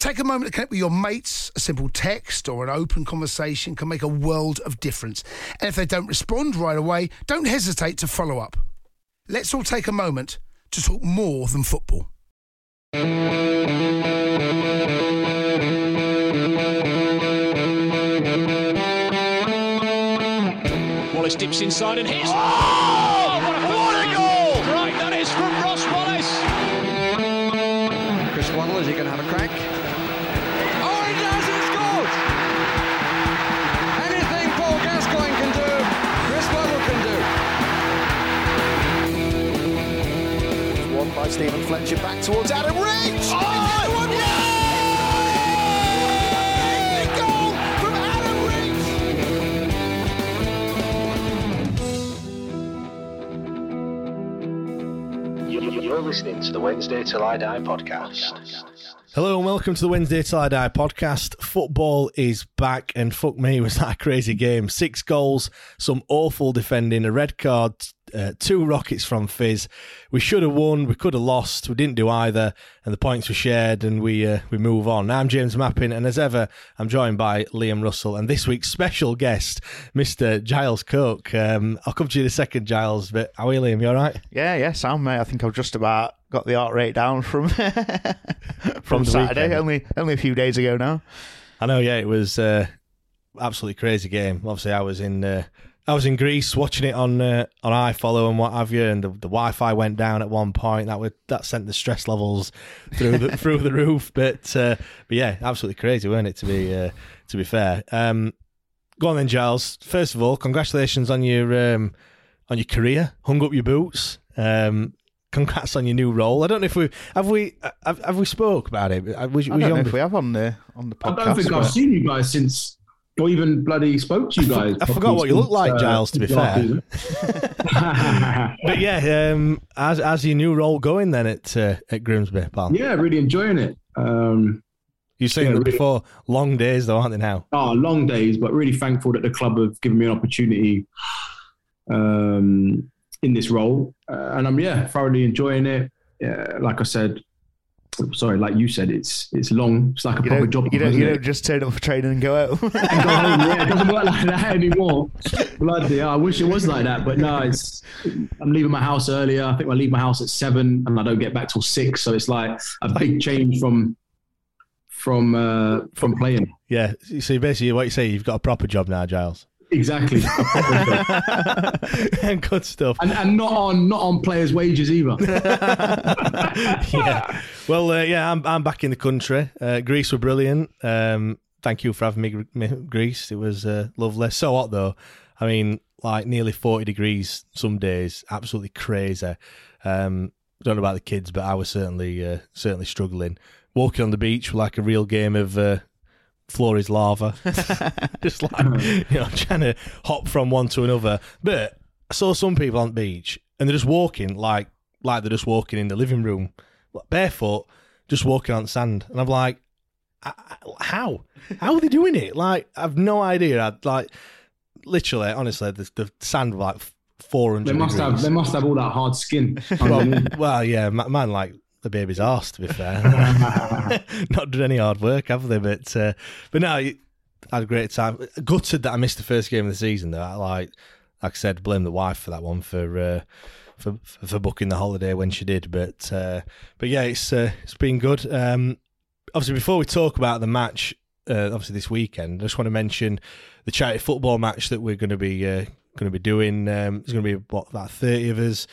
Take a moment to connect with your mates. A simple text or an open conversation can make a world of difference. And if they don't respond right away, don't hesitate to follow up. Let's all take a moment to talk more than football. Wallace dips inside and hits. Oh, oh what a, what a goal! Right, that is from Ross Wallace. Chris Waddle, is he going to have a crack? Stephen Fletcher back towards Adam Reach. Oh, Goal from Adam Reach. You're listening to the Wednesday Till I Die podcast. Hello and welcome to the Wednesday Till I Die podcast. Football is back, and fuck me, was that a crazy game? Six goals, some awful defending, a red card, uh, two rockets from Fizz. We should have won, we could have lost, we didn't do either, and the points were shared, and we uh, we move on. I'm James Mappin, and as ever, I'm joined by Liam Russell, and this week's special guest, Mr. Giles Cook. Um, I'll come to you in a second, Giles, but how are you, Liam? You all right? Yeah, yeah, sound mate. I think I've just about got the heart rate down from from, the Saturday. weekend. Only only a few days ago now. I know, yeah, it was uh, absolutely crazy game. Obviously, I was in uh, I was in Greece watching it on uh, on iFollow and what have you, and the, the Wi-Fi went down at one point. That would that sent the stress levels through the through the roof. But uh, but yeah, absolutely crazy, weren't it? To be uh, to be fair. Um, go on then, Giles. First of all, congratulations on your um, on your career. Hung up your boots. Um, congrats on your new role. I don't know if we have we have, have we spoke about it. Uh, Was, I don't you know on if we have on the on the podcast. I don't think I've seen you guys since, or even bloody spoke to you guys. I forgot what you look like, Giles, to be fair. But yeah, um, as as your new role going then at uh, at Grimsby, pal. yeah, really enjoying it. Um, You've seen yeah, them really. before. Long days though, aren't they now? oh, long days, but really thankful that the club have given me an opportunity um, in this role, uh, and I'm yeah thoroughly enjoying it. Yeah, like I said, sorry, like you said, it's it's long. It's like a You proper job. you, don't, you don't just turn up for training and go out. and go home. Yeah, it doesn't work like that anymore. Bloody hell, I wish it was like that, but no, it's. I'm leaving my house earlier. I think I leave my house at seven, and I don't get back till six. So it's like a big change from from uh, from playing. Yeah. So basically, what you say, you've got a proper job now, Giles. Exactly, and Good stuff. and and not on not on players' wages either. yeah. Well, uh, yeah, I'm I'm back in the country. Uh, Greece were brilliant. Um, thank you for having me, me Greece. It was uh, lovely. So hot though. I mean, like nearly 40 degrees some days. Absolutely crazy. Um, don't know about the kids, but I was certainly uh, certainly struggling. Walking on the beach like a real game of uh, floor is lava. Just like you know, trying to hop from one to another. But I saw some people on the beach and they're just walking like like they're just walking in the living room, barefoot, just walking on sand. And I'm like, I- I- how? How are they doing it? Like, I've no idea. I'd like, literally, honestly, the, the sand was like 400 they must degrees. have they must have all that hard skin. well, well, yeah, man, like the baby's arse, to be fair. Not done any hard work, have they? But uh, but no, I had a great time. Gutted that I missed the first game of the season, though. I, like like I said, blame the wife for that one for uh, for for booking the holiday when she did. But uh, but yeah, it's uh, it's been good. Um, obviously, before we talk about the match, uh, obviously this weekend, I just want to mention the charity football match that we're going to be uh, going to be doing. Um, there's going to be what about thirty of us.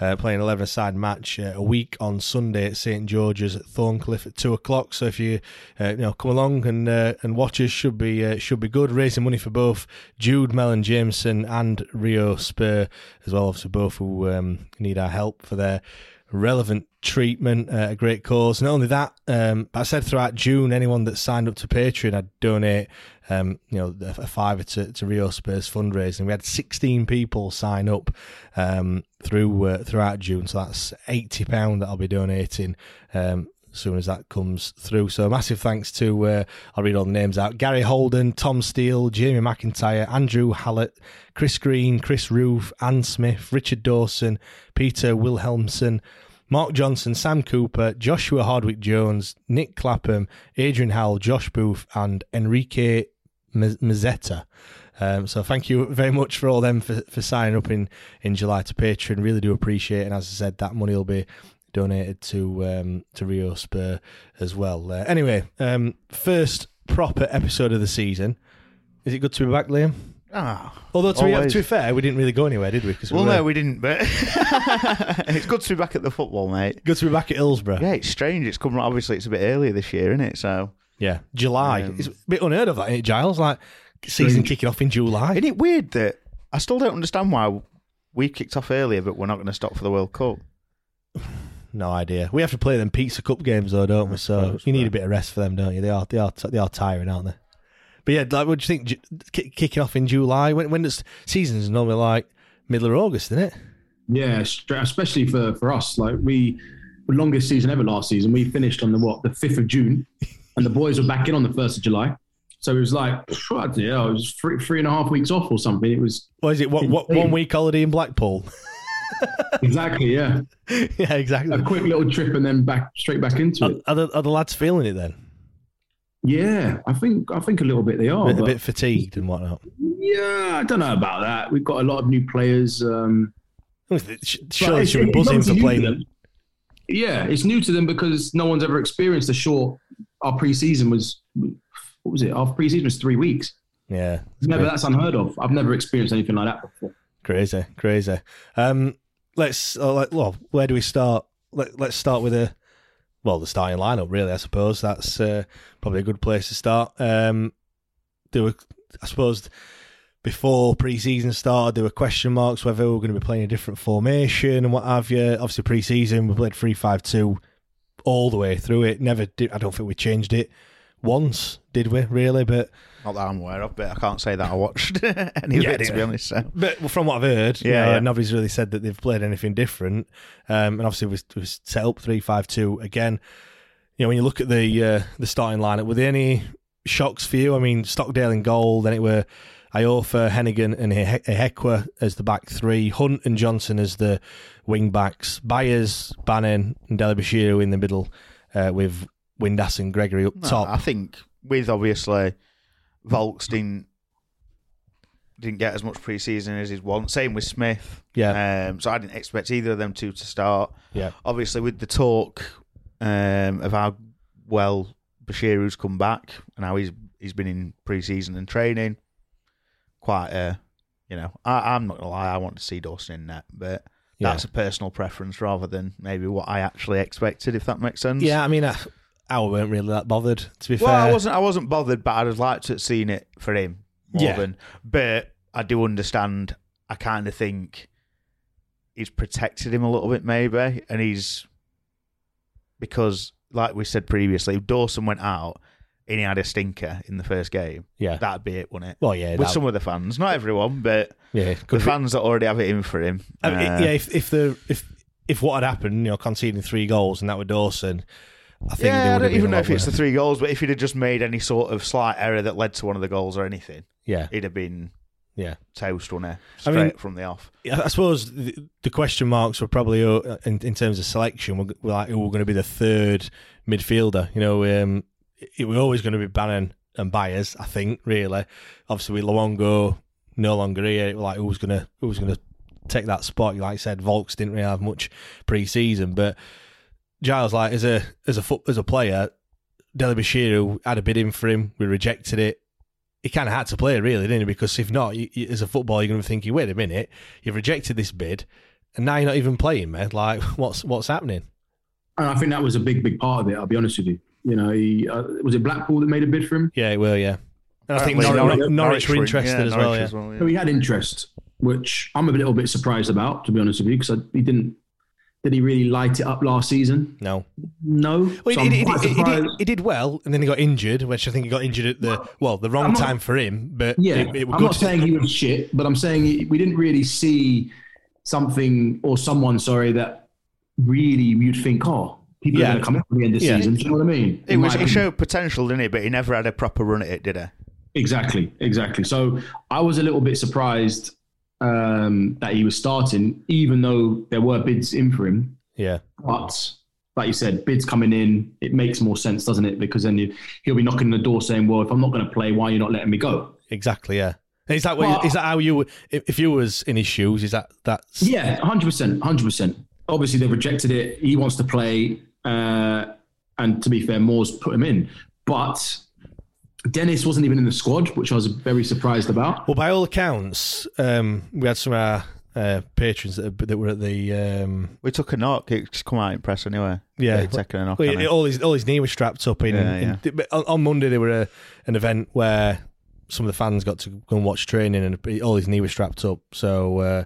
Uh, playing 11 side match uh, a week on Sunday at St George's at Thorncliffe at two o'clock. So if you uh, you know come along and uh, and watch us, should be uh, should be good. Raising money for both Jude Mellon Jameson and Rio Spur as well. Obviously, both who um, need our help for their relevant treatment, uh, a great cause. Not only that, um, but I said throughout June, anyone that signed up to Patreon, I'd donate, um, you know, a fiver to, to Rio Spurs fundraising. We had 16 people sign up um, through uh, throughout June, so that's 80 pound that I'll be donating. Um, as soon as that comes through. So massive thanks to uh, I'll read all the names out: Gary Holden, Tom Steele, Jamie McIntyre, Andrew Hallett, Chris Green, Chris Roof, Ann Smith, Richard Dawson, Peter Wilhelmson. Mark Johnson, Sam Cooper, Joshua Hardwick Jones, Nick Clapham, Adrian Howell, Josh Booth, and Enrique Mazzetta. Um, so thank you very much for all them for, for signing up in, in July to Patreon. Really do appreciate it. And as I said, that money will be donated to um, to Rio Spur as well. Uh, anyway, um, first proper episode of the season. Is it good to be back, Liam? Ah, Although to be, to be fair, we didn't really go anywhere, did we? Cause well, were, no, we didn't. But it's good to be back at the football, mate. Good to be back at Hillsborough. Yeah, it's strange. It's come. Obviously, it's a bit earlier this year, isn't it? So yeah, July. Um, it's a bit unheard of, that, ain't it, Giles? Like season kicking off in July. Isn't it weird that I still don't understand why we kicked off earlier, but we're not going to stop for the World Cup? No idea. We have to play them Pizza Cup games though, don't we? So you need a bit of rest for them, don't you? They are they are they are tiring, aren't they? But yeah, like, what do you think? K- kicking off in July when when does seasons normally like middle of August, isn't it? Yeah, especially for for us. Like we, the longest season ever last season. We finished on the what the fifth of June, and the boys were back in on the first of July. So it was like, yeah, it was three, three and a half weeks off or something. It was. What is it? What, what one week holiday in Blackpool? exactly. Yeah. yeah. Exactly. A quick little trip and then back straight back into are, it. Are the, are the lads feeling it then? Yeah, I think I think a little bit they are. A bit, a bit fatigued and whatnot. Yeah, I don't know about that. We've got a lot of new players. Um, Surely should be buzzing for playing. Yeah, it's new to them because no one's ever experienced a short. Our preseason was what was it? Our preseason was three weeks. Yeah, never. That's unheard of. I've never experienced anything like that before. Crazy, crazy. Um, let's. Uh, like, well, where do we start? Let, let's start with a. Well, the starting lineup, really. I suppose that's uh, probably a good place to start. Um, there were, I suppose, before pre-season started, there were question marks whether we were going to be playing a different formation and what have you. Obviously, pre-season we played three-five-two all the way through it. Never did. I don't think we changed it once, did we? Really, but not that I'm aware of. But I can't say that I watched any of Yeah, it to yeah. be honest. So. But from what I've heard, Yeah, yeah, yeah. nobody's really said that they've played anything different. Um, and obviously, we we set up three five two again. You know, when you look at the uh, the starting lineup, were there any shocks for you? I mean, Stockdale in goal, then it were Iorfa, Heneghan, and Ihiekwe as the back three, Hunt and Johnson as the wing backs, Byers, Bannan, and Dele-Bashiru in the middle, uh, with Windass and Gregory up No, top. I think with obviously Vaulks didn't didn't get as much preseason as he's want. Same with Smith. Yeah. Um, so I didn't expect either of them two to start. Yeah. Obviously, with the talk um, of how well Bashiru's come back and how he's he's been in preseason and training, quite a you know, I, I'm not gonna lie, I want to see Dawson in net, but Yeah. that's a personal preference rather than maybe what I actually expected, if that makes sense. Yeah, I mean, I, I weren't really that bothered, to be Well, fair. I wasn't. I wasn't bothered, but I'd have liked to have seen it for him more Yeah. than. But I do understand. I kind of think he's protected him a little bit, maybe, and he's because, like we said previously, if Dawson went out and he had a stinker in the first game. Yeah. that'd be it, wouldn't it? Well, yeah, with that- some of the fans, not everyone, but Yeah, the be- fans that already have it in for him. I mean, uh, yeah, if if the if if what had happened, you know, conceding three goals and that were Dawson, I think yeah, I don't even know lot if it's the three goals, but if he'd have just made any sort of slight error that led to one of the goals or anything, Yeah. he'd have been Yeah. toast, wouldn't he? I Straight mean- from the off. I suppose the, the question marks were probably uh, in, in terms of selection. We're like who were going to be the third midfielder. You know, um, it, it were always going to be Bannan and Byers. I think really, obviously with Luongo no longer here. Like who's gonna who's gonna take that spot? Like I said, Vaulks didn't really have much pre-season, but Giles, like as a as a foot as a player, Dele-Bashiru had a bid in for him. We rejected it. He kind of had to play, really, didn't he? Because if not, you, you, as a footballer, you're going to think, "You "Wait a minute, you've rejected this bid, and now you're not even playing, man. Like, what's what's happening?" And I think that was a big, big part of it. I'll be honest with you. You know, he, uh, was it Blackpool that made a bid for him? Yeah, it will. Yeah, and I think Apparently Norwich, Norwich- Norwich were Norwich were- interested yeah, as well. Yeah. as well, yeah. So he had interest, which I'm a little bit surprised about, to be honest with you, because he didn't. Did he really light it up last season? No. No. Well, So he, I'm he- he- he- he did, he did well, and then he got injured, which I think he got injured at the well, the wrong not- time for him. But Yeah, it, it was I'm good. not saying he was shit, but I'm saying he, we didn't really see something or someone, sorry, that really you'd think, oh, people Yeah. are going to come up at the end of the Yeah. season. Do you know what I mean? It was. my He showed potential, didn't he? But he never had a proper run at it, did he? Exactly, exactly. So I was a little bit surprised um, that he was starting, even though there were bids in for him. yeah, But like you said, bids coming in, it makes more sense, doesn't it? Because then you, he'll be knocking on the door saying, "Well, if I'm not going to play, why are you not letting me go?" exactly. Yeah. Is that what, Well- is that how you if, you was in his shoes? Is that that's Yeah, hundred percent, hundred percent. Obviously, they've rejected it. He wants to play, uh, and to be fair, Moore's put him in. But Dennis wasn't even in the squad, which I was very surprised about. Well, by all accounts, um, we had some of our uh, patrons that, that were at the um, We took a knock. It's come out in press anyway. yeah, They'd taken a knock. well, on him. all his all his knee was strapped up in. Yeah, in- but on, on Monday, there were a, an event where some of the fans got to go and watch training, and all his knee was strapped up. So uh,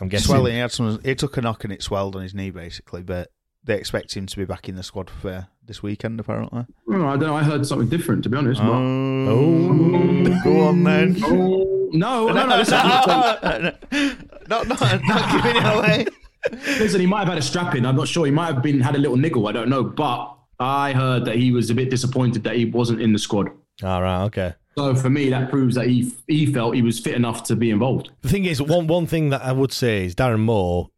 I'm guessing swelling. He had some. He took a knock and it swelled on his knee basically. But they expect him to be back in the squad for this weekend apparently. Oh, I don't know. I heard something different, to be honest. but- Oh, go on then. Oh, no, no, no. Listen, not, not, not giving it away. listen, he might have had a strap in. I'm not sure. He might have been had a little niggle. I don't know. But I heard that he was a bit disappointed that he wasn't in the squad. All right, okay. So for me, that proves that he he felt he was fit enough to be involved. The thing is, one one thing that I would say is Darren Moore.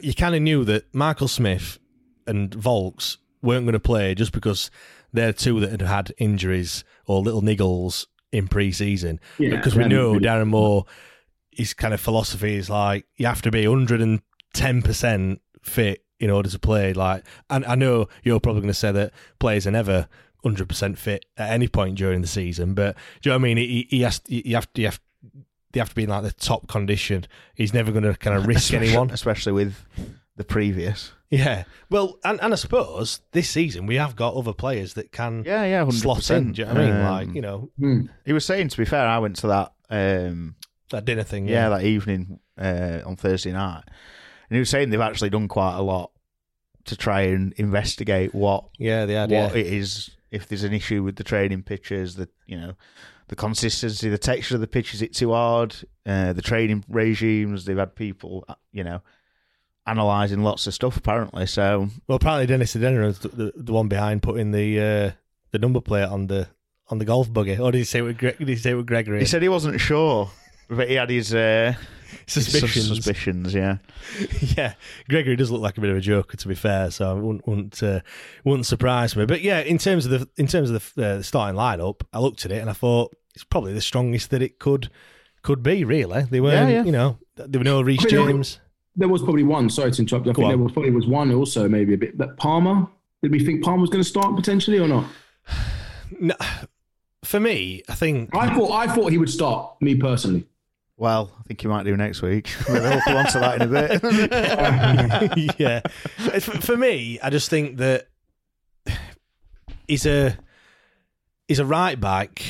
You kind of knew that Michael Smith and Vaulks weren't going to play just because they're two that had had injuries or little niggles in pre-season. Yeah, because we know. Darren Moore, his kind of philosophy is like you have to be 110 percent fit in order to play. Like, and I know you're probably going to say that players are never. Hundred percent fit at any point during the season, but do you know what I mean? He, he has, you have, you have, they have to be in like the top condition. He's never going to kind of risk Especially- anyone. especially with the previous. Yeah. Well, and, and I suppose this season we have got other players that can Yeah, yeah, hundred slot in. percent. Do you know what I mean? like, you know, he was saying. To be fair, I went to that. Um, that dinner thing. yeah, that evening uh, on Thursday night, and he was saying they've actually done quite a lot to try and investigate what yeah, they had. what yeah. it is if there's an issue with the training pitches, that you know the consistency, the texture of the pitch is it too hard, uh, the training regimes. They've had people uh, you know analysing lots of stuff apparently. So Well, apparently Dennis is the, the, the one behind putting the uh, the number plate on the on the golf buggy. Or did he say it with Gre- did he say it with Gregory? he said he wasn't sure, but he had his uh, Suspicions. Suspicions, yeah. yeah, Gregory does look like a bit of a joker, to be fair. So it wouldn't wouldn't, uh, wouldn't surprise me. But yeah, in terms of the in terms of the, uh, starting lineup, I looked at it and I thought it's probably the strongest that it could could be. Really, they weren't. yeah. You know, there were no Reece James. There was probably one. Sorry to interrupt. you. I Go think there was probably was one also maybe a bit. That Palmer. Did we think Palmer was going to start potentially or not? No, for me, I think I thought I thought he would start. Me personally. Well, I think you might do next week. We'll come on to that in a bit. yeah. For, for me, I just think that he's a he's a right back,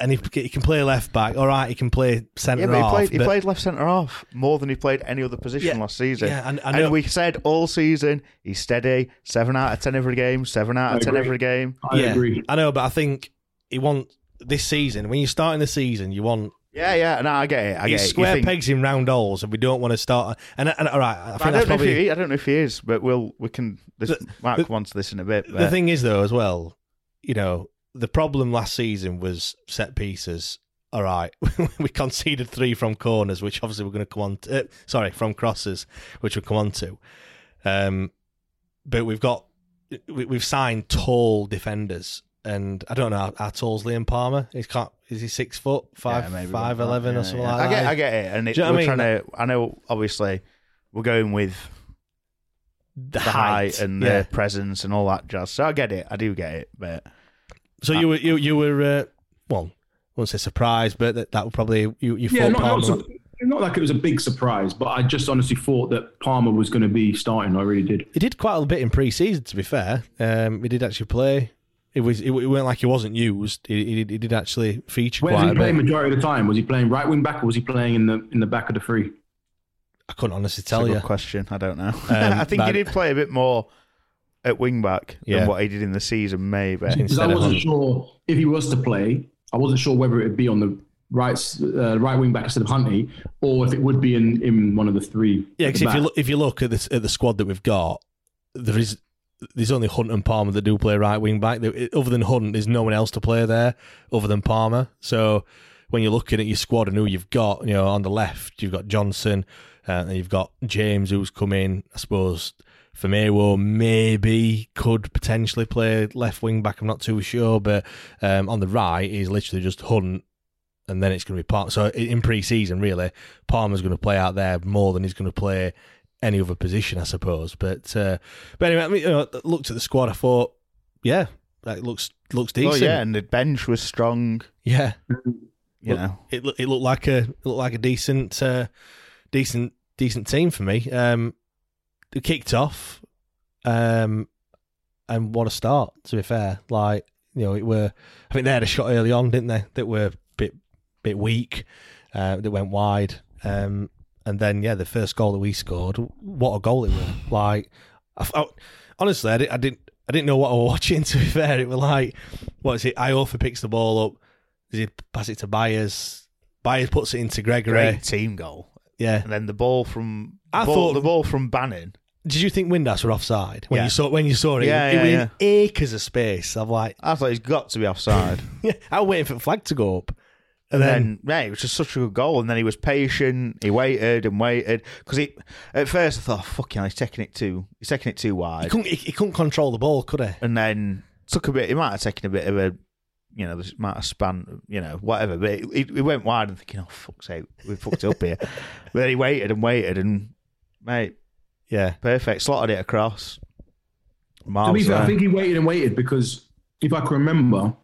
and he, he can play left back. All right, he can play centre Yeah, but he half. played, he but- played left centre half more than he played any other position Yeah, last season. yeah, and I and we said all season he's steady, seven out of ten every game, seven out of I ten agree. every game. I yeah, agree. I know, but I think he wants this season. When you're starting the season, you want Yeah, yeah, no, I get it. I get he's it. You square think- pegs in round holes, and we don't want to start. And, and all right, I think I that's don't know probably if he, I don't know if he is, but we'll we can. This The- might the- come on to this in a bit. The thing is, though, as well, you know, the problem last season was set pieces. All right, we conceded three from corners, which obviously we're going to come on. To, uh, sorry, from crosses, which we'll come on to. Um, but we've got we, we've signed tall defenders, and I don't know how, how tall's Liam Palmer. He's can't. Is he six foot five, Yeah, maybe five about eleven yeah, or something yeah. like I get, that? I get it, and it, Do you know we're what I trying to. I know, obviously, we're going with the, the height, height and yeah. the presence and all that jazz. So I get it. I do get it, but So you were you you were uh, well, I won't say surprised, but that, that would probably you you Yeah, thought not, Palmer. not, so- not like it was a big surprise, but I just honestly thought that Palmer was going to be starting. I really did. he did quite a bit in pre-season, to be fair. Um, he did actually play. It was it, it weren't like he wasn't used. He, he, did- he did actually feature Where quite was a he playing bit. majority of the time? Was he playing right wing back or was he playing in the in the back of the three? I couldn't honestly it's a tell good you. question. I don't know. Um, I think but- he did play a bit more at wing back Yeah. than what he did in the season, maybe. Because I wasn't Hunt. sure if he was to play. I wasn't sure whether it would be on the right uh, right wing back instead of Hunty, or if it would be in, in one of the three. Yeah, because if you look, if you look at the at the squad that we've got, there is there's only Hunt and Palmer that do play right wing back. Other than Hunt, there's no one else to play there other than Palmer. So when you're looking at your squad and who you've got, you know, on the left, you've got Johnson, uh, and you've got James who's come in. I suppose Firmino maybe could potentially play left wing back. I'm not too sure, but um, on the right, he's literally just Hunt and then it's going to be Palmer. So in pre-season, really, Palmer's going to play out there more than he's going to play any other position, I suppose. But uh, but anyway, I mean, you know, looked at the squad. I thought, yeah, that looks looks Oh decent. yeah, and the bench was strong. yeah. You Look- know, it looked it looked like a it looked like a decent uh, decent decent team for me. Um, they kicked off, um, and what a start! To be fair, like you know, it were I think they had a shot early on, didn't they? That were a bit bit weak. Uh, that went wide, um, and then yeah, the first goal that we scored, what a goal it was! Like, I, I, honestly, I, did, I didn't I didn't know what I was watching. To be fair, it was like what is it? Iorfa picks the ball up. Does he pass it to Byers? Byers puts it into Gregory. great team goal. Yeah. And then the ball from I ball, thought- the ball from Bannan. Did you think Windass were offside when Yeah. you saw when you saw it? Yeah, it yeah, was yeah. acres of space. I'm like, I thought he's got to be offside. yeah, I was waiting for the flag to go up, and And then, then, yeah, it was just such a good goal. And then he was patient. He waited and waited because he. At first, I thought, oh, "Fuck yeah, he's taking it too. He's taking it too he wide." couldn't he, he couldn't control the ball, could he? And then took a bit. He might have taken a bit of a, you know, this might have span, you know, whatever. But he, he went wide and thinking, "Oh fuck's sake, we fucked it up here." but then he waited and waited and, mate, Yeah, perfect. Slotted it across. To be I think he waited and waited because if I can remember,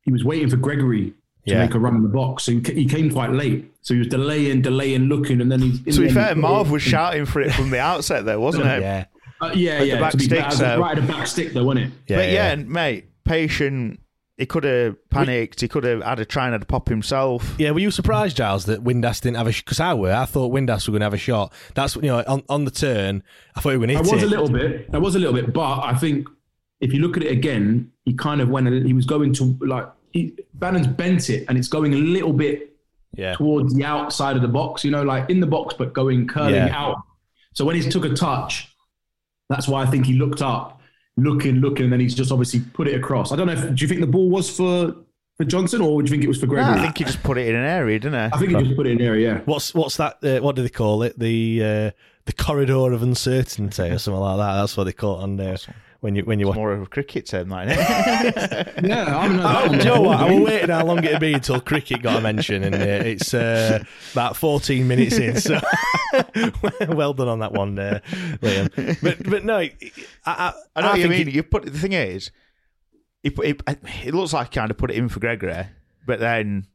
he was waiting for Gregory to Yeah. make a run in the box. And he, came quite late. So he was delaying, delaying, looking, and then he. in to be fair, Marv was shouting for it from the outset, there, wasn't it? yeah, Uh, yeah, at the yeah. back to stick, fair, so- right at the back stick, though, wasn't it? yeah. but yeah, and mate, patient. He could have panicked. He could have had a try and had a pop himself. Yeah, were you surprised, Giles, that Windass didn't have a? Because I were. I thought Windass were going to have a shot. That's you know on, on the turn. I thought he was going I to hit I was it. a little bit. I was a little bit, but I think if you look at it again, he kind of went. He was going to like he, Bannan's bent it, and it's going a little bit yeah, towards the outside of the box. You know, like in the box, but going curling Yeah. out. So when he took a touch, that's why I think he looked up, looking, looking, and then he's just obviously put it across. I don't know. if Do you think the ball was for for Johnson, or do you think it was for No, Gregory? I think he just put it in an area, didn't he? I think he just put it in an area. Yeah. What's what's that? Uh, what do they call it? The uh, the corridor of uncertainty or something like that. That's what they call it on there. When you when you watch. More of a cricket term, like it? Yeah, I'm not. Oh, do you know what? I was waiting how long it'd be until cricket got a mention, and uh, it's uh, about 14 minutes in. So well done on that one, uh, Liam. But but no, I, I, I know what you mean. it- you put the thing is, he put, it, it looks like he kind of put it in for Gregory, but then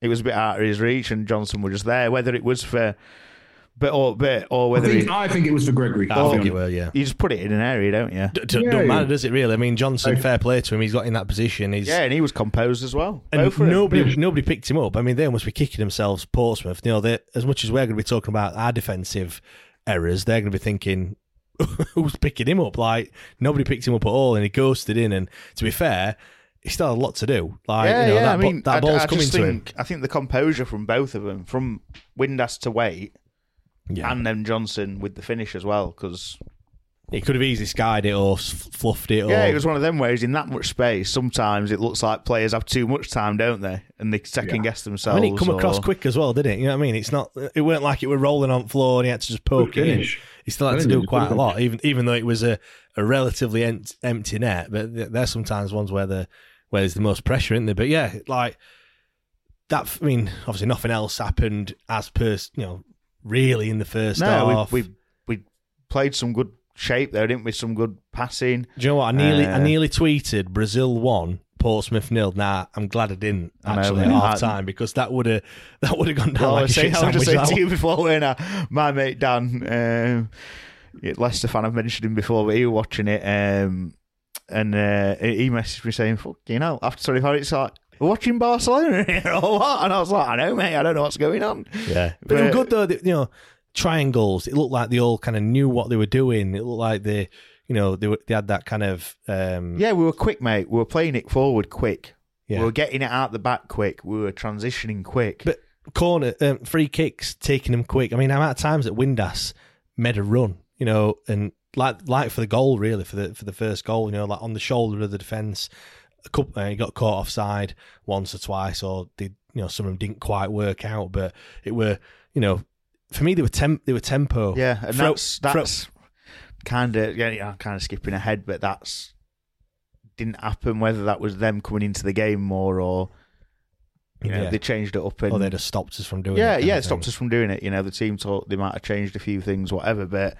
it was a bit out of his reach, and Johnson was just there. Whether it was for, but or but or I whether think, he, I think it was for Gregory. I think it honest. will, yeah. you just put it in an area, don't you? D- d- Yeah, don't matter, yeah. does it really? I mean, Johnson, fair play to him. He's got in that position. He's, Yeah, and he was composed as well. and Both of them. nobody nobody picked him up. I mean, they must be kicking themselves. Portsmouth, you know, they, as much as we're going to be talking about our defensive errors, they're going to be thinking, "Who's picking him up?" Like nobody picked him up at all, and he ghosted in. And to be fair, he still had a lot to do. Like yeah, you know, yeah. that, I mean, that I, ball's I coming just to him. think I think the composure from both of them, from Windass to Wait, Yeah, and then Johnson with the finish as well, because He could have easily skied it or fluffed it. Yeah, or, it was one of them ways in that much space. Sometimes it looks like players have too much time, don't they? And they second guess I themselves. mean, it come across quick as well, didn't it? You know what I mean? It's not. It weren't like it were rolling on the floor and he had to just poke it in. He still had to do finish, quite a lot, even even though it was a, a relatively em- empty net. But there's sometimes ones where the where there's the most pressure in there. But yeah, like that. I mean, obviously nothing else happened as per you know really in the first No, half. we, we we played some good shape there, didn't we? Some good passing. Do you know what? I nearly I Uh, nearly tweeted Brazil won. Portsmouth nil. Nah, I'm glad I didn't I know, actually at half time because that would have that would have gone down Well, I like was a saying, shit I was just saying to you before, weren't I? My mate Dan, um, Leicester fan, I've mentioned him before, but he was watching it, um, and uh, he messaged me saying, "Fuck, you know, after 25 minutes, it's like." We're watching Barcelona here or what? And I was like, I know, mate. I don't know what's going on. Yeah, but, it was good though. that, You know, triangles. It looked like they all kind of knew what they were doing. It looked like they, you know, they were, they had that kind of um, Yeah, we were quick, mate. We were playing it forward quick. Yeah. We were getting it out the back quick. We were transitioning quick. But corner um, free kicks, taking them quick. I mean, how many times that Windass made a run, you know, and like like for the goal, really for the for the first goal, you know, like on the shoulder of the defence. A couple, uh, he got caught offside once or twice, or did you know some of them didn't quite work out, but it were you know for me they were temp they were tempo. yeah, and that's that's kind of yeah, I'm kind of skipping ahead, but that's didn't happen. Whether that was them coming into the game more or you know Yeah. they changed it up and or they'd have stopped us from doing. yeah, it yeah, it stopped us from doing it. You know, the team thought they might have changed a few things, whatever, but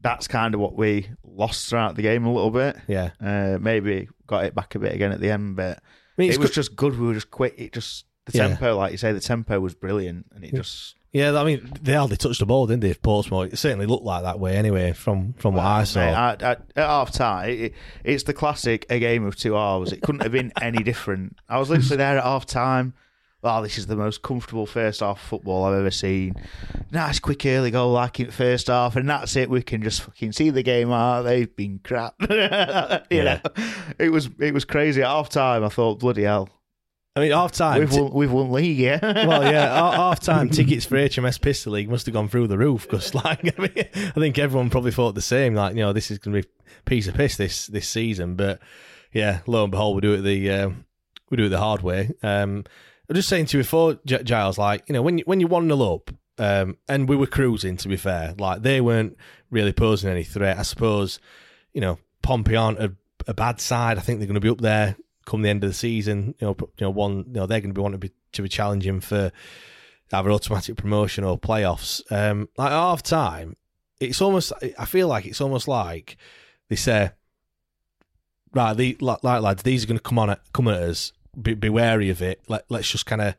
that's kind of what we lost throughout the game a little bit. Yeah, Uh, maybe got it back a bit again at the end, but I mean, it was good- just good. We were just quick. It just the Yeah. tempo, like you say, the tempo was brilliant, and it just Yeah, I mean, they hardly touched the ball, didn't they? Portsmouth. It certainly looked like that way anyway, from from what I saw. Mate, at, at, at half time, it, it's the classic a game of two hours. It couldn't have been any different. I was literally there at half time. Oh, this is the most comfortable first half football I've ever seen. Nice quick early goal like in first half, and that's it. We can just fucking see the game out. They've been crap. you Yeah. know, it was it was crazy at half time. I thought, bloody hell, I mean, half time. we've won, we've won league, yeah. well, yeah, half time tickets for HMS Pistol League must have gone through the roof because, like, I mean, I think everyone probably thought the same. Like, you know, this is going to be a piece of piss this this season. But yeah, lo and behold, we do it the um, we do it the hard way. Um, I was just saying to you before, Giles, like, you know, when you when you one 0 up, um, and we were cruising. To be fair, like they weren't really posing any threat. I suppose, you know, Pompey aren't a, a bad side. I think they're going to be up there come the end of the season. You know, you know, one, you know, they're going to be wanting to be to be challenging for either automatic promotion or playoffs. Um, like half time, it's almost. I feel like it's almost like they say, right, the, like lads, these are going to come on, at, come at us. Be, be wary of it. Let, let's just kind of.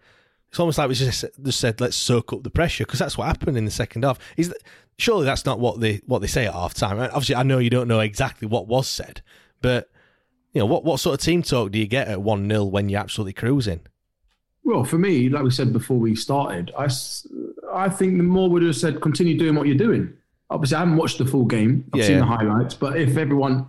It's almost like we just just said, let's soak up the pressure because that's what happened in the second half. Is that, surely that's not what they what they say at half time. Obviously, I know you don't know exactly what was said, but you know what what sort of team talk do you get at one 0 when you're absolutely cruising? Well, for me, like we said before we started, I, I think the more would have said continue doing what you're doing. Obviously, I haven't watched the full game. I've Yeah, seen yeah. the highlights, but if everyone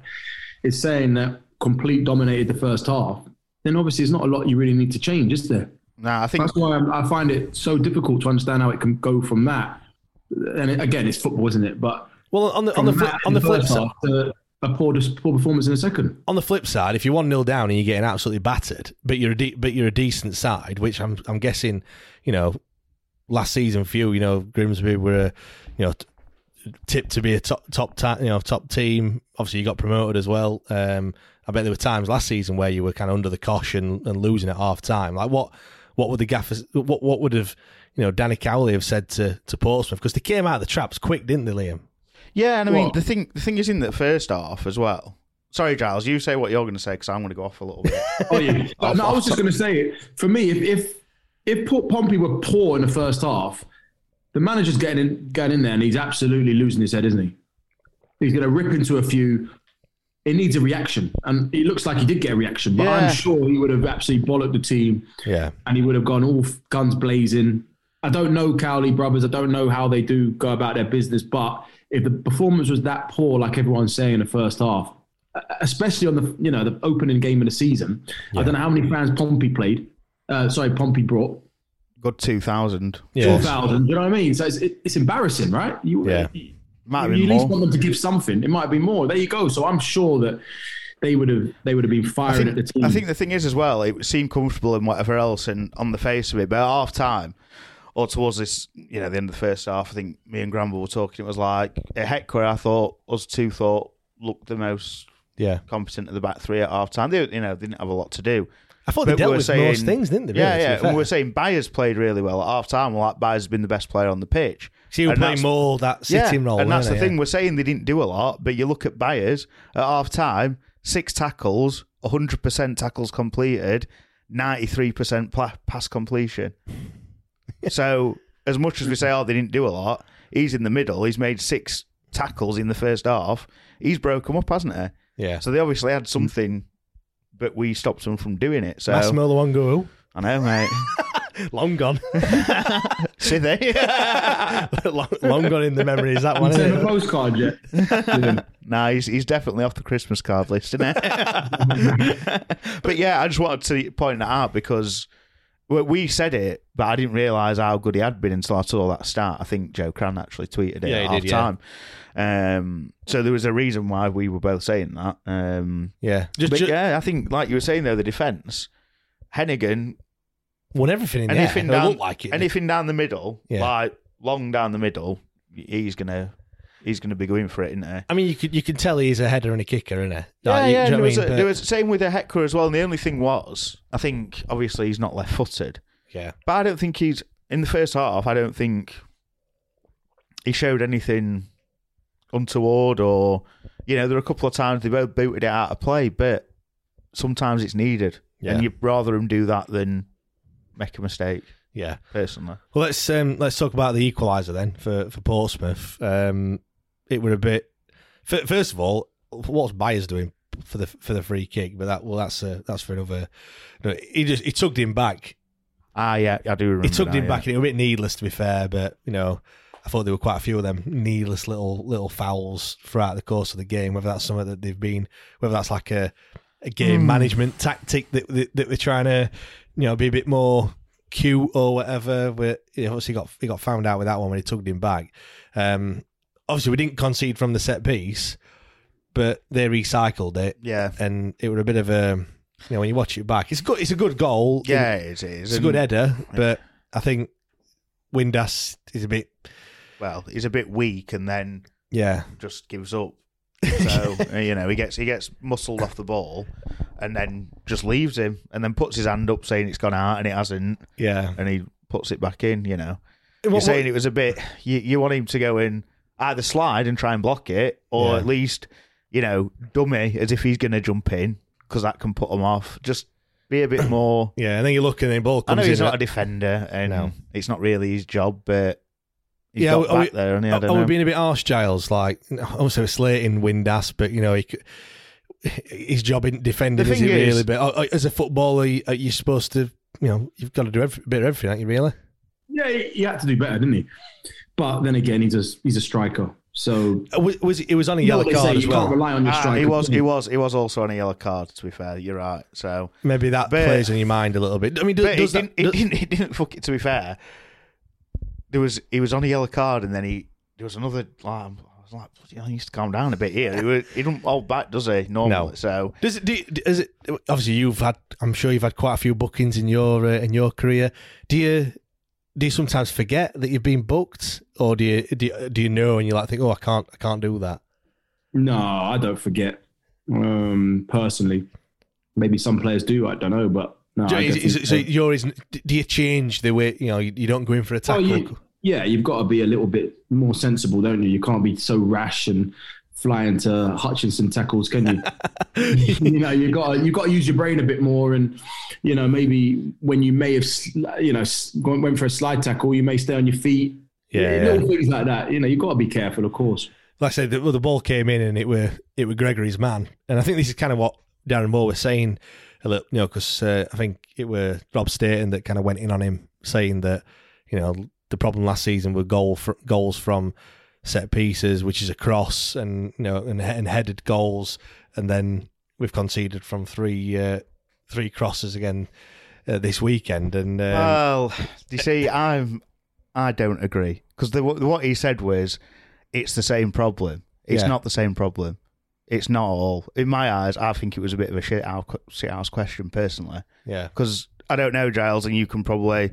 is saying that complete dominated the first half, then obviously there's not a lot you really need to change, is there? Nah, I think That's why I'm, I find it so difficult to understand how it can go from that. And it, again, it's football, isn't it? But Well, on the on the from flip, on the flip side, to a poor, poor performance in a second. on the flip side, if you're one 0 down and you're getting absolutely battered, but you're a de- but you're a decent side, which I'm I'm guessing, you know, last season for you, you know, Grimsby were, you know, t- tipped to be a top top ta- you know top team. Obviously, you got promoted as well. Um, I bet there were times last season where you were kind of under the cosh and, and losing at half time. Like what what would the gaffers what what would have you know Danny Cowley have said to to Portsmouth because they came out of the traps quick, didn't they, Liam? Yeah, and I mean Well- the thing the thing is in the first half as well. Sorry, Giles, you say what you're going to say because I'm going to go off a little bit. Oh yeah. Off- no, I was just going to say it. For me, if if if Port Pompey were poor in the first half, the manager's getting in, getting in there, and he's absolutely losing his head, isn't he? He's going to rip into a few. It needs a reaction, and it looks like he did get a reaction. But Yeah. I'm sure he would have absolutely bollocked the team, Yeah. and he would have gone all guns blazing. I don't know Cowley brothers. I don't know how they do go about their business, but if the performance was that poor, like everyone's saying in the first half, especially on the you know the opening game of the season, I don't know how many fans Pompey played. Uh, sorry, Pompey brought Good two thousand. Yeah. four thousand. You know what I mean? So it's, it, it's embarrassing, right? You, Yeah. Might have you at least more. want them to give something. It might be more. There you go. So I'm sure that they would have they would have been I firing think, at the team. I think the thing is as well, it seemed comfortable and whatever else, and on the face of it, but at half time or towards this, you know, the end of the first half, I think me and Granville were talking. It was like a Hector. I thought us two thought looked the most Yeah. competent at the back three at half time. They, you know, they didn't have a lot to do. I thought they But dealt we're with most things, didn't they, really, yeah, to yeah. And we were saying Byers played really well at half time. Well, like Byers has been the best player on the pitch. So you were playing more that sitting yeah, role, and that's the they? thing. We're saying they didn't do a lot, but you look at Byers at half time, six tackles, hundred percent tackles completed, ninety three percent pass completion. so as much as we say, oh, they didn't do a lot, he's in the middle. He's made six tackles in the first half. He's broke them up, hasn't he? Yeah. So they obviously had something, but we stopped them from doing it. So Massimo Luongo, I know, mate. long gone. See they? long, long gone in the memory. Is that one? Send Isn't a postcard yet? nah, he's he's definitely off the Christmas card list, isn't it? but yeah, I just wanted to point that out because we- we said it, but I didn't realise how good he had been until I saw that start. I think Joe Crann actually tweeted it Yeah, at half did, yeah. time. Um, so there was a reason why we were both saying that. Um, Yeah. Just, but ju- yeah, I think like you were saying though, the defence, Heneghan, won everything in anything there. Down, like it. anything down the middle, Yeah. like long down the middle, he's gonna he's gonna be going for it, isn't he? I mean, you could you can tell he's a header and a kicker, isn't he? Yeah, Like, yeah. you know There was, a, But- there was same with a Hector as well. And the only thing was, I think obviously he's not left-footed, yeah. but I don't think he's in the first half. I don't think he showed anything untoward, or you know, there were a couple of times they both booted it out of play, but sometimes it's needed, Yeah. and you'd rather him do that than make a mistake. Yeah. Personally, Well, let's um, let's talk about the equaliser then for for Portsmouth. Um, it were a bit. f- First of all, what's Byers doing for the for the free kick? But that well, that's uh, that's for another. No, he just he tugged him back. ah, yeah, I do remember. He tugged now, him yeah. back, and it was a bit needless to be fair. But you know, I thought there were quite a few of them needless little little fouls throughout the course of the game. Whether that's something that they've been, whether that's like a a game Hmm. management tactic that, that that they're trying to, you know, be a bit more cute or whatever. But you know, obviously, got he got found out with that one when he tugged him back. Um, obviously, we didn't concede from the set piece, but they recycled it. Yeah. and it was a bit of a. You know, when you watch it back, it's good. It's a good goal. Yeah, it is. It is. It's a good And- header, but I think Windass is a bit. Well, he's a bit weak, and then Yeah, just gives up. So you know he gets he gets muscled off the ball, and then just leaves him, and then puts his hand up saying it's gone out, and it hasn't, yeah. and he puts it back in. You know, What- you're saying what- it was a bit. You, you want him to go in either slide and try and block it, or Yeah. at least you know dummy as if he's going to jump in because that can put him off. Just be a bit more. Yeah, and then you look and the ball I comes know he's in. not a defender, and No. it's not really his job, but he's yeah, got are we, back there, and I are, don't are we being a bit harsh, Giles? Like, also slating Windass, but you know, he, could- his job isn't defending, is it is- really? But uh, uh, as a footballer, you- are you supposed to, you know, you've got to do every, a bit of everything, aren't you? Really? yeah, he, he had to do better, didn't he? But then again, he's a he's a striker. So Uh, Was, was it was on a yellow card say, as you well? can't rely on your Ah, striker. he was, can he was, he was also on a yellow card. To be fair, you're right. So Maybe that But- plays on your mind a little bit. I mean, does, does it, that? didn't, it, does- didn't, it didn't fuck it. To be fair, there was he was on a yellow card, and then he there was another. Like, I was like, "Bloody hell, he needs to calm down a bit here. He, was, he don't hold back, does he? Normally, No. so Does it? Do you, is it? Obviously, you've had. I'm sure you've had quite a few bookings in your uh, in your career. Do you? Do you sometimes forget that you've been booked, or do you do you, do you know and you like think, oh, I can't, I can't do that? No, I don't forget. Um, personally, maybe some players do. I don't know, but no. Do, I is, is, so yours, do you change the way you know you, you don't go in for a Oh, tackle? you- yeah, you've got to be a little bit more sensible, don't you? You can't be so rash and fly into Hutchinson tackles, can you? you know, you got you got to use your brain a bit more, and you know, maybe when you may have, you know, went for a slide tackle, you may stay on your feet. Yeah, little yeah. things like that. You know, you've got to be careful, of course. like I said, the, well, the ball came in and it were it were Gregory's man, and I think this is kind of what Darren Moore was saying. A little, you know, because uh, I think it were Rob Staten that kind of went in on him, saying that you know the problem last season were goal goals from set pieces, which is a cross, and you know, and, and headed goals, and then we've conceded from three uh, three crosses again uh, this weekend, and um, well, you see, I'm I don't agree because what he said was it's the same problem. It's Yeah. not the same problem. It's not all. In my eyes, I think it was a bit of a shit house, shit house question personally. Yeah. Because I don't know, Giles, and you can probably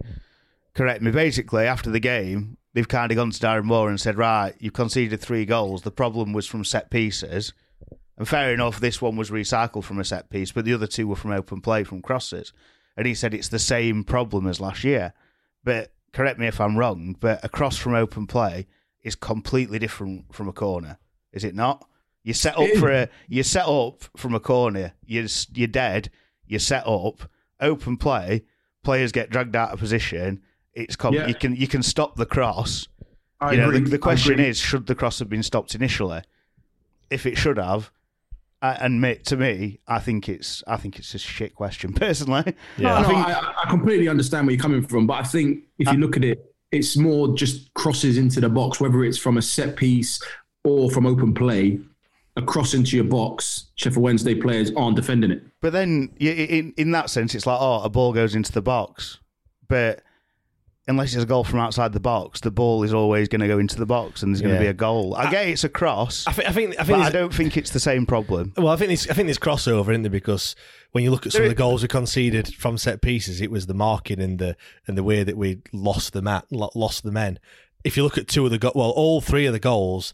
correct me. Basically, after the game, they've kind of gone to Darren Moore and said, right, you conceded three goals. The problem was from set pieces. And fair enough, this one was recycled from a set piece, but the other two were from open play, from crosses. And he said it's the same problem as last year. But correct me if I'm wrong, but a cross from open play is completely different from a corner, is it not? You set up for a you set up from a corner. You're you're dead. You set up open play. Players get dragged out of position. It's com- Yeah. you can you can stop the cross. I you know, agree. the, the question is, should the cross have been stopped initially? If it should have, uh, and me, to me, I think it's I think it's a shit question personally. No, I no, think I, I completely understand where you're coming from, but I think if you look at it, it's more just crosses into the box, whether it's from a set piece or from open play. A cross into your box, Sheffield Wednesday players aren't defending it. But then, in in that sense, it's like, oh, a ball goes into the box, but unless it's a goal from outside the box, the ball is always going to go into the box, and there's going to Yeah. be a goal. I, get it's a cross, I think. I think. I think. I don't think it's the same problem. Well, I think this. I think there's crossover, isn't there? Because when you look at some There of the goals we conceded from set pieces, it was the marking and the and the way that we lost the mat, lost the men. If you look at two of the go- well, all three of the goals,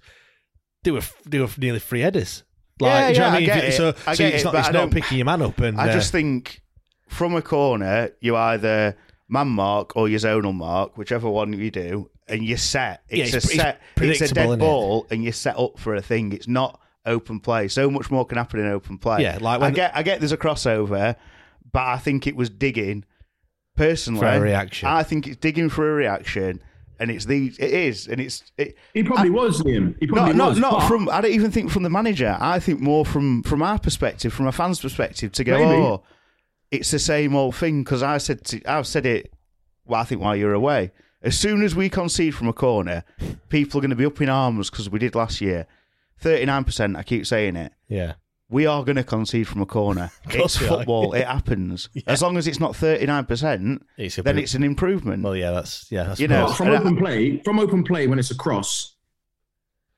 they were they were nearly free headers. Yeah, do you know yeah, what I I mean? get you- it. So, I so get it's it, not, it's not picking your man up. And I uh, just think from a corner, you either man mark or your zonal mark, whichever one you do, and you're set. Yeah, It's it's- a it's set. It's a predictable, dead innit? ball, and you're set up for a thing. It's not open play. So much more can happen in open play. Yeah, like I when- get, I get. There's a crossover, but I think it was digging. Personally, For a reaction. I think it's digging for a reaction, and it's the It is, and it's. It, He probably was, Liam. He probably not, was. not, not but- from. I don't even think from the manager. I think more from from our perspective, from a fan's perspective, to go, Maybe. oh, it's the same old thing. Because I said, to, I've said it. Well, I think while you're away, as soon as we concede from a corner, people are going to be up in arms because we did last year. Thirty nine percent. I keep saying it. yeah, We are going to concede from a corner. It's football. It happens. As long as it's not thirty nine percent, then it's an improvement. well, yeah, that's yeah, that's You know, from and I- open play, from open play when it's a cross,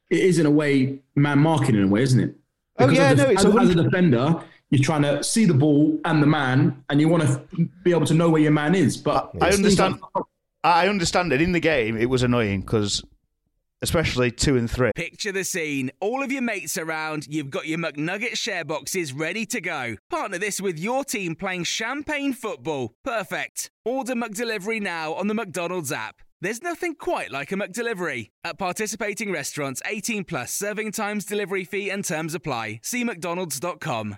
it is in a way man marking in a way, isn't it? Oh, yeah, as, a- no, it's as, a as a defender, you're trying to see the ball and the man, and you want to be able to know where your man is. But I understand. like- I understand it. In the game, it was annoying because, especially two and three. Picture the scene. All of your mates around, you've got your McNugget share boxes ready to go. Partner this with your team playing champagne football. Perfect. Order McDelivery now on the McDonald's app. There's nothing quite like a McDelivery. At participating restaurants, 18 plus serving times, delivery fee, and terms apply. See McDonald's.com.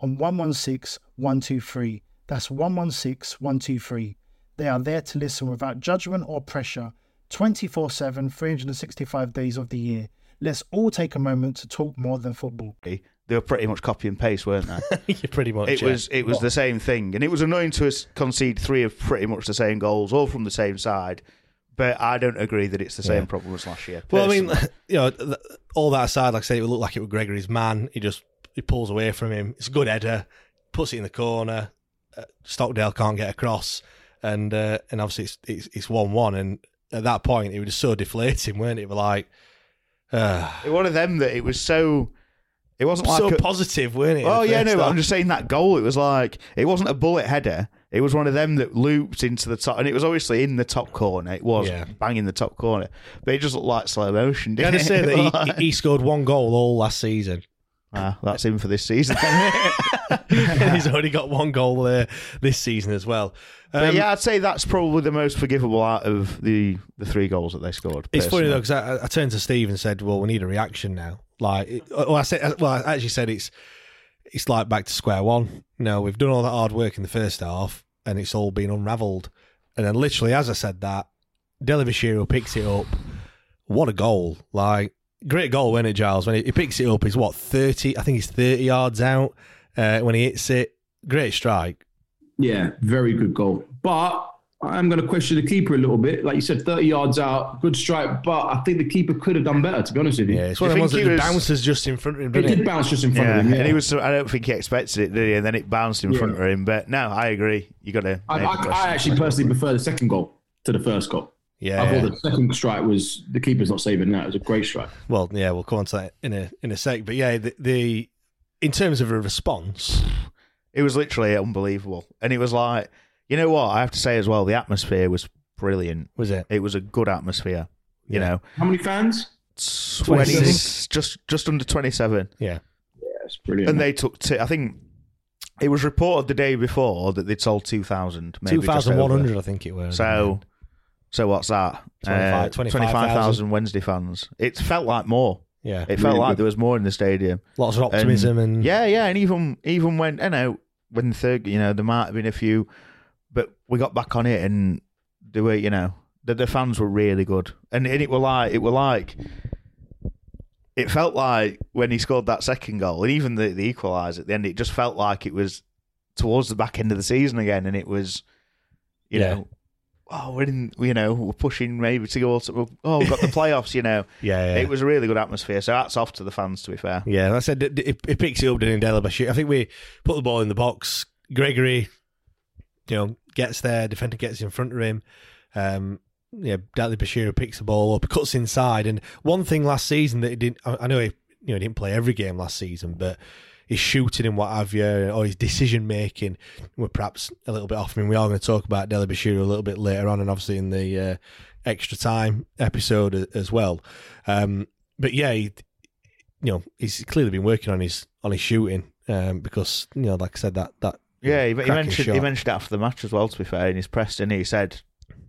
on 116 123. That's 116 123. They are there to listen without judgment or pressure 24 7, 365 days of the year. Let's all take a moment to talk more than football. They were pretty much copy and paste, weren't they? Pretty much. it yeah. was it was the same thing, and it was annoying to us concede three of pretty much the same goals, all from the same side. But I don't agree that it's the same Yeah. problem as last year. Well, I mean, you know, all that aside, like I say, it would look like it was Gregory's man. He just he pulls away from him. It's a good header, puts it in the corner. Uh, Stockdale can't get across, and uh, and obviously it's it's it's one one. And at that point, it was just so deflating, weren't it? We're like, uh, It one of them that it was so. It wasn't like so a, positive, weren't it? Oh yeah, no? I'm just saying that goal. It was like it wasn't a bullet header. It was one of them that looped into the top, and it was obviously in the top corner. It was Yeah. bang in the top corner, but it just looked like slow motion. You had Didn't to say that he, he scored one goal all last season. Ah, that's him for this season. he's only got one goal there this season as well. but Um, yeah, I'd say that's probably the most forgivable out of the the three goals that they scored. It's funny though because I, I turned to Steve and said, "Well, we need a reaction now." Like, it- well, I said, well, I actually said it's it's like back to square one. No, we've done all that hard work in the first half, and it's all been unravelled. And then, literally, as I said that, Dele-Bashiru picks it up. What a goal! Like great goal, wasn't it, Giles? When he, he picks it up, he's what thirty? I think he's thirty yards out uh, when he hits it. Great strike. Yeah, very good goal. But I'm going to question the keeper a little bit. Like you said, 30 yards out, good strike. But I think the keeper could have done better, to be honest with you. Yeah, it's one of the ones that bounces just in front of him. It didn't did bounce just in front Yeah, of him. Yeah. and he was. I don't think he expected it, did he? And then it bounced in Yeah. front of him. But no, I agree. You got to. I, I, I actually personally prefer the second goal to the first goal. Yeah, I thought the second strike was the keeper's not saving that. It was a great strike. Well, yeah, we'll come on to that in a in a sec. But yeah, the, the in terms of a response, It was literally unbelievable, and it was like, you know what? I have to say as well, the atmosphere was brilliant. was it? It was a good atmosphere. You Yeah. know, How many fans? 20, just just under twenty seven, Yeah, Yeah, it's brilliant. and they took. T- I think it was reported the day before that they'd sold two thousand, maybe two just thousand one I think it was. So, so what's that? 25 Uh, 25,000 Wednesday fans. It felt like more. yeah, It felt Really like good. there was more in the stadium. lots of optimism and, yeah, yeah, and even even when you know when the third, you know, there might have been a few, but we got back on it and they were, you know, the, the fans were really good, and, and it were like it were like. It felt like when he scored that second goal, and even the, the equaliser at the end, it just felt like it was towards the back end of the season again, and it was, you Yeah. know, oh, we're in, you know, we're pushing maybe to go. To, oh, we've got the playoffs, you know. yeah, yeah. It was a really good atmosphere. So that's off to the fans, to be fair. Yeah, I said it, it, it picks it up in Dele-Bashiru. I think we put the ball in the box. Gregory, you know, gets there. Defender gets in front of him. Um, yeah, Dele-Bashiru picks the ball up, cuts inside. And one thing last season that he didn't, I I know he, you know, he didn't play every game last season, but his shooting and what have you, or his decision making were perhaps a little bit off. I mean, we are going to talk about Dele-Bashiru a little bit later on, and obviously in the uh, extra time episode as well. Um, but yeah, he, you know, he's clearly been working on his on his shooting um, because you know, like I said, that that Yeah, he, he mentioned shot. he mentioned it after the match as well. To be fair, in his press, didn't he? He said,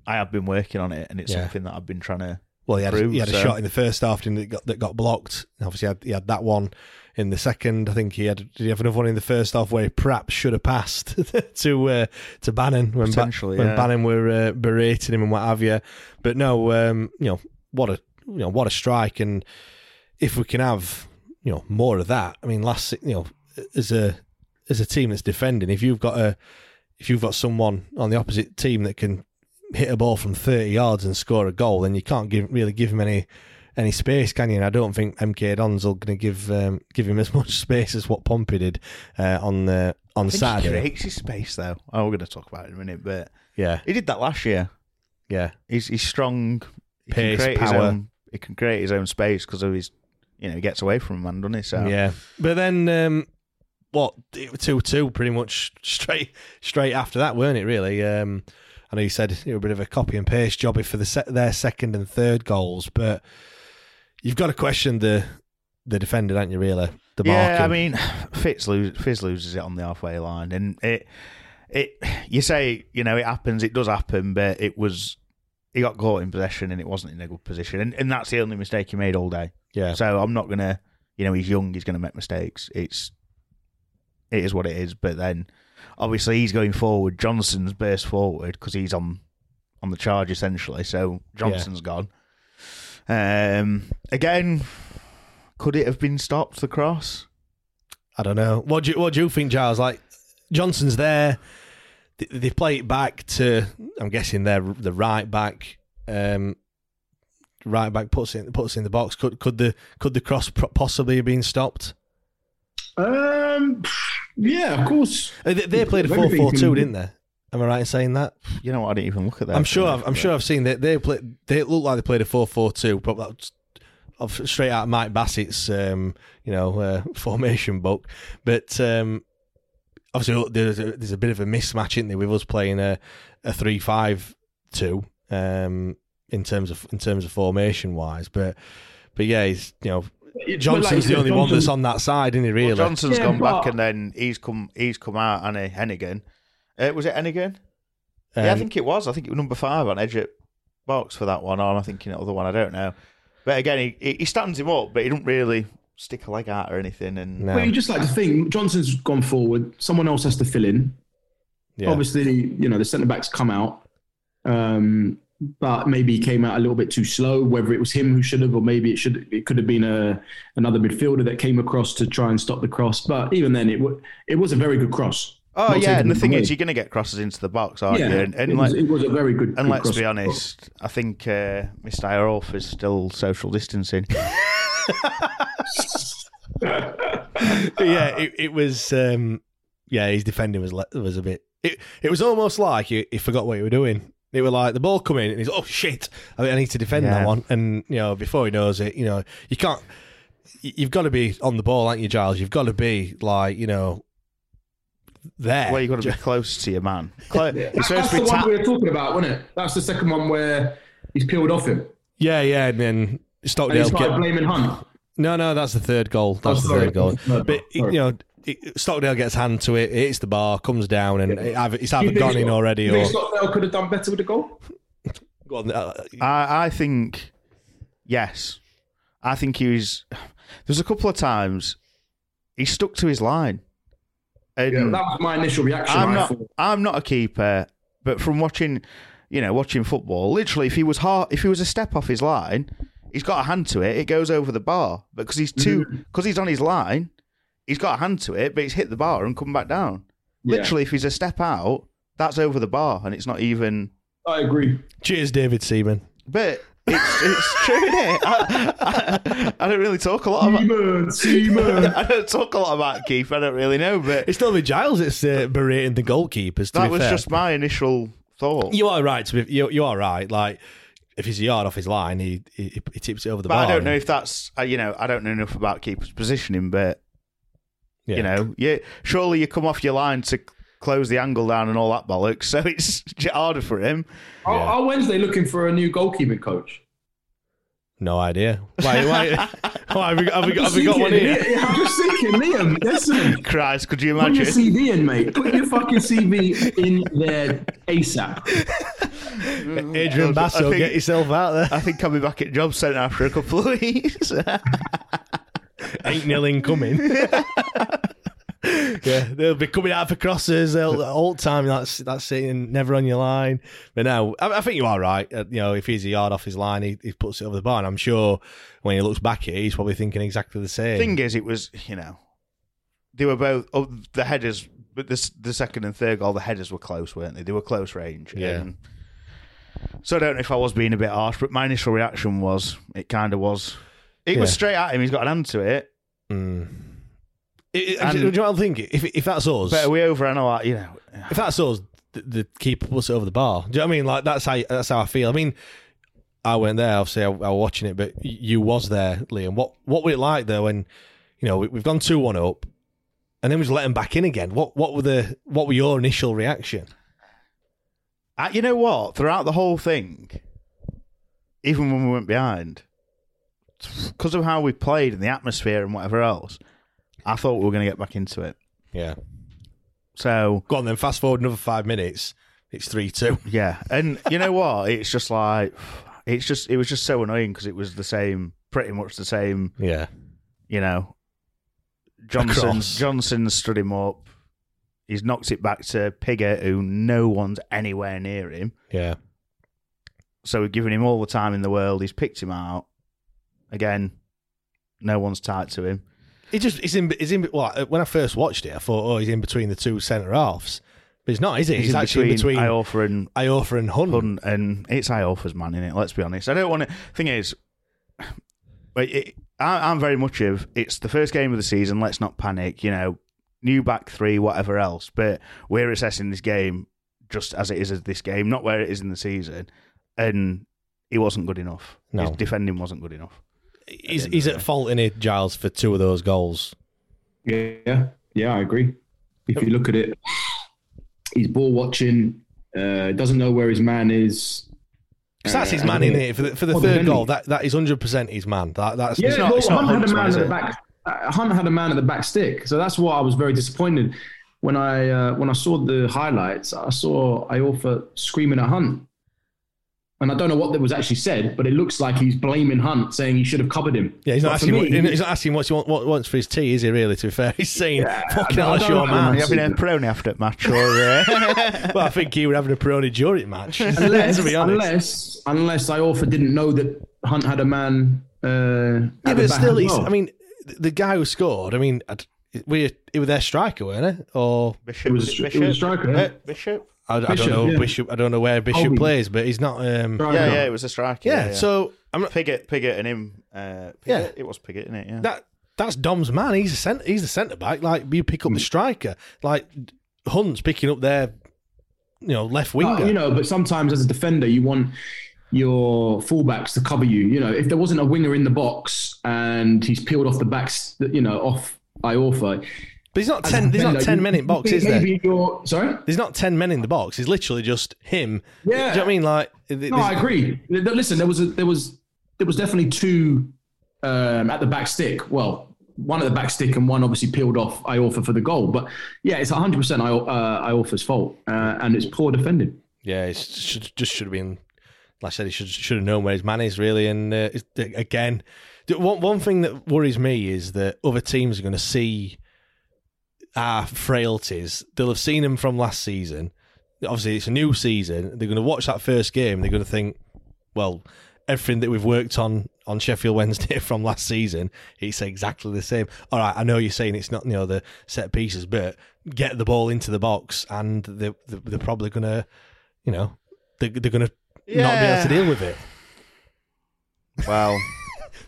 "I have been working on it, and it's Yeah. something that I've been trying to." Well, he had, improve, he had a shot in the first half that got that got blocked. And Obviously, he had, he had that one in the second. I think he had. Did he have another one in the first half where he perhaps should have passed to uh, to Bannan when ba- Potentially, when. Bannan were uh, berating him and what have you. But no, um, you know what a you know what a strike, and if we can have you know more of that, I mean, last you know as a as a team that's defending, if you've got a if you've got someone on the opposite team that can hit a ball from 30 yards and score a goal, then you can't give really give him any any space, can you? And I don't think MK Dons going to give um, give him as much space as what Pompey did uh, on the on I think He Saturday. creates his space though. Oh, we're going to talk about it in a minute, but Yeah, he did that last year. yeah, He's he's strong. He Pace, can create his power. own. He can create his own space because of his. You know, he gets away from him, man, doesn't he? So yeah. But then um, what? Two two, pretty much straight straight after that, weren't it? Really. Um, I know you said it was a bit of a copy and paste job for the se- their second and third goals, but you've got to question the the defender, don't you? Really, the yeah, I mean, Fitz, lose, Fizz loses it on the halfway line, and it, it, you say, you know, it happens, it does happen, but it was, he got caught in possession, and it wasn't in a good position, and, and that's the only mistake he made all day. yeah, So I'm not gonna, you know, he's young, he's gonna make mistakes. It's, it is what it is. But then, obviously, he's going forward. Johnson's burst forward because he's on, on the charge essentially. So Johnson's gone. Um, again, could it have been stopped? The cross. I don't know. What do you what do you think, Giles? Like Johnson's there. They, they play it back to. I'm guessing they're the right back. Um, right back puts it puts it in the box. Could could the could the cross possibly have been stopped? Um, yeah, of course. Uh, They, they played a 4 4 2, didn't they? Am I right in saying that? You know what? I didn't even look at that. I'm sure. I've, I'm sure I've seen that they play. They look like they played a four four two. Probably that's of straight out of Mike Bassett's um, you know uh, formation book. But um, obviously there's a, there's a bit of a mismatch, isn't there, with us playing a a three five two um, in terms of in terms of formation wise. But but yeah, he's you know Johnson's like the said, only one that's on that side, isn't he? Really? Well, Johnson's Yeah, gone back, and then he's come. He's come out, and Heneghan. Uh, was it Heneghan? yeah, I Um, think it was. I think it was number five on edge at box for that one. Or am I thinking the other one? I don't know. But again, he he- he stands him up, but he don't really stick a leg out or anything. And No. Well, you just like to think Johnson's gone forward. Someone else has to fill in. yeah. Obviously, you know the centre backs come out. Um, but maybe he came out a little bit too slow. Whether it was him who should have, or maybe it should, it could have been a another midfielder that came across to try and stop the cross. But even then, it w- it was a very good cross. Oh Not yeah, and the thing away. is, you're going to get crosses into the box, aren't Yeah, you? And, and it was- like- it was a very good- cross. And good let's be honest, I think uh, Mr. Iorf is still social distancing. yeah, it, it was. Um, yeah, his defending was was a bit. It it was almost like he, he forgot what he was doing. It was like the ball come in and he's oh shit, I, mean, I need to defend Yeah. that one. And you know before he knows it, you know you can't. You've got to be on the ball, aren't you, Giles? You've got to be like you know there. well, you've got to be close to your man. Clo- You're That's, that's the be one we were talking about, wasn't it? That's the second one where he's peeled off him. Yeah, yeah, and then Stockdale started get- blaming Hunt. No, no, that's the third goal. That's Oh, the third goal. No, but sorry. you know, it, Stockdale gets hand to it, it hits the bar, comes down, and it either, it's Do you either gone in Scott- already you or. think Stockdale could have done better with the goal? Go on, uh, I, I think yes. I think he was. There's a couple of times he stuck to his line. And Yeah, that was my initial reaction. I'm not. I'm not a keeper, but from watching, you know, watching football, literally, if he was hard, if he was a step off his line, he's got a hand to it. It goes over the bar, but because he's too, Mm-hmm. because he's on his line, he's got a hand to it, but he's hit the bar and come back down. Yeah. Literally, if he's a step out, that's over the bar, and it's not even. I agree. cheers, David Seaman. But it's it's true, innit? I, I, I don't really talk a lot about. Seaman, Seaman. I don't talk a lot about Keith. I don't really know, but It's still with Giles. It's uh, berating the goalkeepers. To that be was fair. just my initial thought. You are right. To be, you, you are right. Like if he's a yard off his line, he he, he tips it over the But bar. I don't know if that's uh, you know I don't know enough about keeper's positioning, but Yeah. you know, yeah, surely you come off your line to close the angle down and all that bollocks, so it's harder for him. Are, are Wednesday looking for a new goalkeeping coach? No idea. Why? Why? why have we got, have we got, have we got one thinking, here? Yeah, I'm just thinking, Liam. Listen, Christ, could you put your imagine? CV in, mate. Put your fucking CV in there ASAP. Adrian Basso, think- get yourself out there. I think I'll be back at job centre after a couple of weeks. Ain't nil incoming. yeah, they'll be coming out for crosses all, the time. That's that's sitting never on your line. But no, I, I think you are right. Uh, you know, if he's a yard off his line, he, he puts it over the bar. And I'm sure when he looks back at it, he's probably thinking exactly the same. Thing is, it was you know they were both oh, the headers, but the the second and third goal, the headers were close, weren't they? They were close range. Yeah. And so I don't know if I was being a bit harsh, but my initial reaction was it kind of was. It was straight at him. He's got an hand to it. Mm. It- it- do you know what I'm thinking? If if that's us, But are we overanalyze? You know, if that's us, the, the keeper puts it over the bar. Do you know what I mean? Like that's how that's how I feel. I mean, I went there. Obviously, I, I was watching it, but you was there, Liam. What what was it like there When you know we, we've gone two one up, and then we just let them back in again. What what were the what were your initial reaction? Uh, you know what? Throughout the whole thing, even when we went behind, because of how we played and the atmosphere and whatever else, I thought we were going to get back into it. Yeah. So Go on then. Fast forward another five minutes. It's three two. yeah, and you know what? It's just like it's just it was just so annoying because it was the same, pretty much the same. Yeah. You know, Johnson. Johnson stood him up. He's knocked it back to Pigott, who no one's anywhere near him. Yeah. So we've given him all the time in the world. He's picked him out. Again, no one's tied to him. He just he's in he's in. Well, uh, when I first watched it, I thought, oh, he's in between the two centre halves. But he's not, is he? He's, He's, in actually between, in between Iorfa and Iorfa and Hunt. Hunt, and it's Iorfa's man in it. Let's be honest. I don't want to. Thing is, but it, I, I'm very much of it's the first game of the season. Let's not panic. You know, new back three, whatever else. But we're assessing this game just as it is as this game, not where it is in the season. And he wasn't good enough. No. His defending wasn't good enough. He's, he's at fault in it, Giles, for two of those goals. Yeah, yeah, I agree. If you look at it, he's ball watching, uh, doesn't know where his man is. 'Cause that's his Uh, man in it for the, for the Oh, third goal. That that is hundred percent his man. That that's Yeah, it's well, not, it's not Hunt had a man at the back. uh, Hunt had a man at the back stick, so that's why I was very disappointed when I uh, when I saw the highlights. I saw Iorfa screaming at Hunt, And I don't know what that was actually said, but it looks like he's blaming Hunt, saying he should have covered him. Yeah, he's not But asking. me- what, he's not asking what he want, what wants for his tea, is he? Really? To be fair, he's saying, "Fucking I hell, that's your know. man." You having a Peroni after the match, or uh, well, I think he would having a Peroni during the match. unless, to be honest. unless, unless Iorfa didn't know that Hunt had a man. Uh, yeah, but still, he's. I mean, the guy who scored. I mean, I'd- we he was their striker, weren't it? Or Bishop? It was- it was a striker, Uh, yeah. Bishop? I, I don't know yeah. Bishop. I don't know where Bishop Colby. plays, but he's not. Um, Yeah, yeah, it was a striker. yeah, yeah, So I'm not. Pigott, Pigott, and him. Uh, Pigott? Yeah. it was Pigott, isn't it? Yeah. That that's Dom's man. He's a cent- He's the centre back. Like you pick up the striker. Like Hunt's picking up their, you know, left winger. Uh, you know, but sometimes as a defender, you want your fullbacks to cover you. You know, if there wasn't a winger in the box and he's peeled off the backs, you know, off Iorfa. But he's not ten. There's not ten you- men in box, is there? You're sorry. There's not ten men in the box. It's literally just him. Do you know Yeah. what I mean? Like, No, I agree. Listen, there was a, there was there was definitely two um, at the back stick. Well, one at the back stick and one obviously peeled off Iorfa for the goal. But yeah, it's 100 percent Iorfa's fault, uh, and it's poor defending. Yeah, it should, just should have been. Like I said, he should should have known where his man is really. And uh, again, one one thing that worries me is that other teams are going to see our frailties. They'll have seen them from last season. Obviously, it's a new season. They're going to watch that first game. They're going to think, well, everything that we've worked on on Sheffield Wednesday from last season, it's exactly the same. All right, I know you're saying it's not you know the set pieces, but get the ball into the box, and they they're, they're probably going to, you know, they're, they're going to not be able to deal with it. well,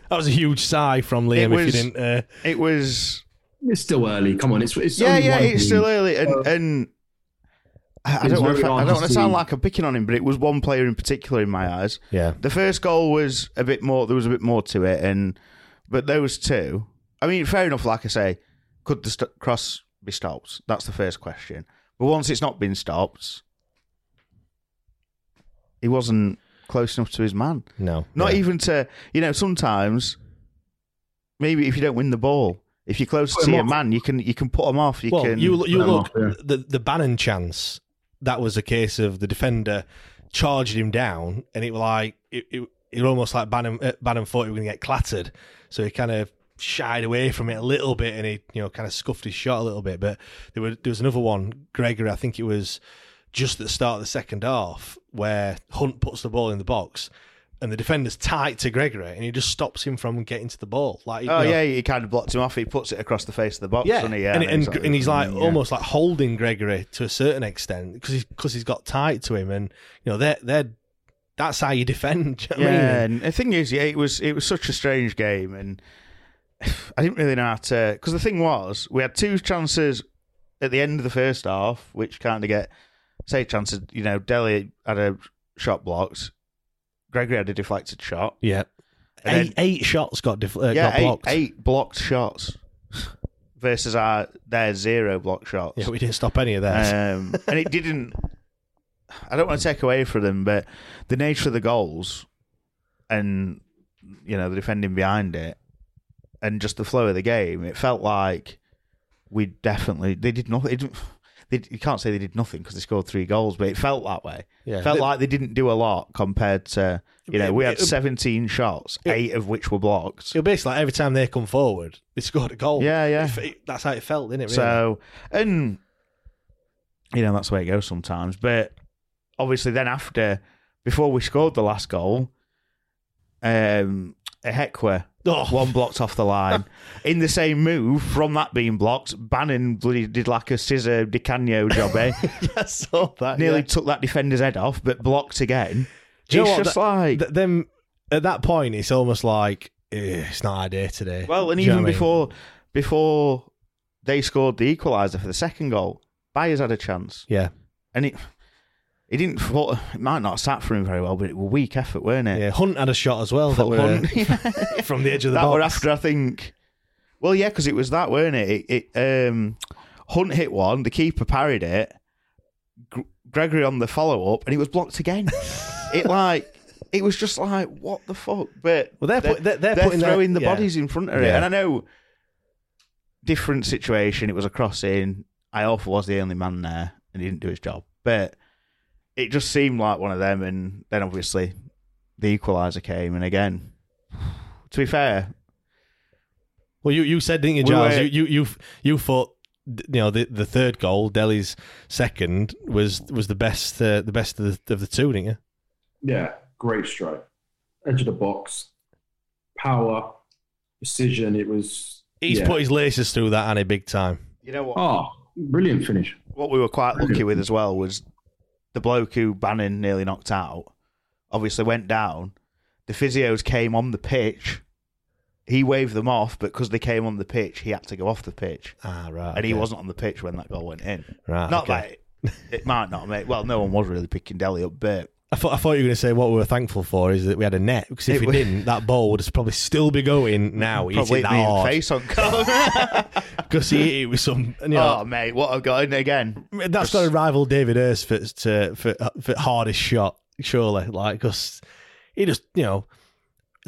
That was a huge sigh from Liam. It if you didn't, uh, it was. It's still early. Come on, it's it's Yeah, only yeah, one it's game. still early, and and I, I don't want to. I don't to want to sound like I'm picking on him, but it was one player in particular in my eyes. yeah, The first goal was a bit more. There was a bit more to it, and but those two. I mean, fair enough. Like I say, could the st- cross be stopped? That's the first question. But once it's not been stopped, he wasn't close enough to his man. no, Not yeah. even to you know. Sometimes, maybe if you don't win the ball, if you're close to him your man, you can you can put them off. You well, can. you you him look off, yeah. the the Bannan chance. That was a case of the defender charged him down, and it was like it. it it almost like Bannan, uh, Bannan thought he was going to get clattered, so he kind of shied away from it a little bit, and he you know kind of scuffed his shot a little bit. But there was there was another one, Gregory. I think it was just at the start of the second half where Hunt puts the ball in the box, and the defender's tight to Gregory, and he just stops him from getting to the ball. Like Oh you know, yeah, he kind of blocks him off. He puts it across the face of the box, yeah, he? Yeah, and, and, and he's like yeah. almost like holding Gregory to a certain extent because he's because he's got tight to him, and you know they're they're that's how you defend. you know what I mean? Yeah, and the thing is, yeah, it was it was such a strange game, and I didn't really know how to. Because the thing was, we had two chances at the end of the first half, which kind of get say chances. You know, Dele had a shot blocked. Gregory had a deflected shot. yeah. And Eight, eight shots got def- uh, yeah, got eight, blocked. eight blocked shots versus our their zero block shots. Yeah, we didn't stop any of that. Um, and it didn't. I don't want to take away from them, but the nature of the goals and you know the defending behind it, and just the flow of the game, it felt like we definitely they did nothing. It They, you can't say they did nothing because they scored three goals, but it felt that way. Yeah. It felt like they didn't do a lot compared to you know we had It- it- 17 shots, eight of which were blocked. It was basically like every time they come forward, they scored a goal. Yeah, yeah. It- it- that's how it felt, didn't it? Really? So, and you know that's the way it goes sometimes. But obviously, then after, before we scored the last goal, um, Ihiekwe Oh. one blocked off the line in the same move from that being blocked. Bannan bloody did like a scissor Di Canio job, eh? I saw that. Nearly yeah. took that defender's head off, but blocked again. Do you know it's what? just That- like th- them at that point, it's almost like eh, it's not our day today. well, and Do you know even what I mean? before before they scored the equaliser for the second goal, Byers had a chance. yeah, and it it didn't fall, it might not have sat for him very well, but it was weak effort, weren't it? yeah, Hunt had a shot as well that were Hunt. from the edge of the that box. were after I think. Well, yeah, because it was that, weren't it? It, it um, Hunt hit one, the keeper parried it, Gr- Gregory on the follow up, and it was blocked again. it like it was just like what the fuck. But Well, they're put- they're- they're putting their- throwing the yeah. bodies in front of it, and I know different situation. It was a crossing. Iorfa was the only man there, and he didn't do his job, but. It just seemed like one of them. And then obviously the equaliser came, and again, to be fair, Well, you, you said, didn't you, We Giles? were- you, you you you thought you know the the third goal, Dele's second, was was the best uh, the best of the of the two, didn't you? Yeah, great strike. Edge of the box, power, precision. It was. He's yeah. put his laces through that, and Annie, big time. you know what? Oh, brilliant finish. what we were quite lucky with as well was the bloke who Bannan nearly knocked out. Obviously went down. The physios came on the pitch. He waved them off, but because they came on the pitch, he had to go off the pitch, Ah, right. and he okay. wasn't on the pitch when that goal went in. Right, Not okay. that it, it might not make. Well, no one was really picking Dele up, but I thought I thought you were going to say what we were thankful for is that we had a net because if It we didn't, that ball would probably still be going now. Probably hit that hard face on goal. because he hit it with some. You know, oh mate, what got in again. That's got to rival David Hirst for to, for for hardest shot, surely. Like, because he just you know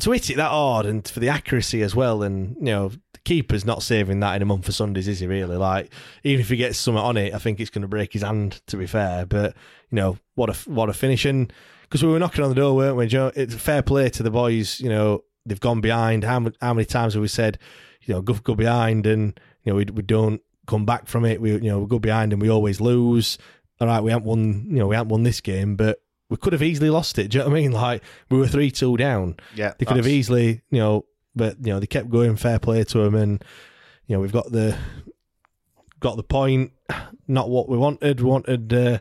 to hit it that hard and for the accuracy as well, and you know keeper's not saving that in a month for Sundays, is he really? Like, even if he gets something on it, I think it's going to break his hand. To be fair, but you know what a what a finish and because we were knocking on the door, weren't we? Joe? It's fair play to the boys. You know they've gone behind. How many, how many times have we said, you know, go go behind and you know we we don't come back from it. We you know we go behind and we always lose. All right, we haven't won. You know we haven't won this game, but we could have easily lost it. Do you know what I mean? Like we were three two down. Yeah, they could have easily. You know, but you know they kept going. Fair play to them, and you know we've got the got the point. Not what we wanted. We wanted uh,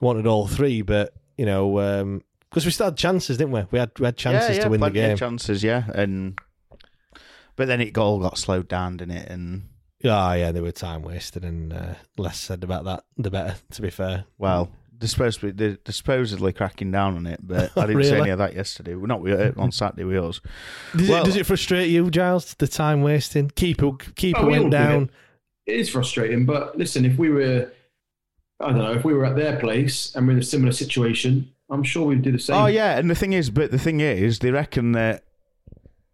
wanted all three, but you know because we still had chances, didn't we? We had we had chances yeah, yeah, to win the plenty of game. chances, yeah, and but then it all got slowed down, didn't it? And Yeah, yeah, they were time wasted, and uh, less said about that, the better. To be fair, well, they're supposed to be they're, they're supposedly cracking down on it, but I didn't see Really? any of that yesterday. We're not with, on Saturday with us. does, Well- it, does it frustrate you, Giles? The time wasting. Keeper, keeper Oh, we went down. it. It is frustrating, but listen, if we were, I don't know, if we were at their place and we're in a similar situation, I'm sure we'd do the same. Oh yeah, and the thing is, but the thing is, they reckon that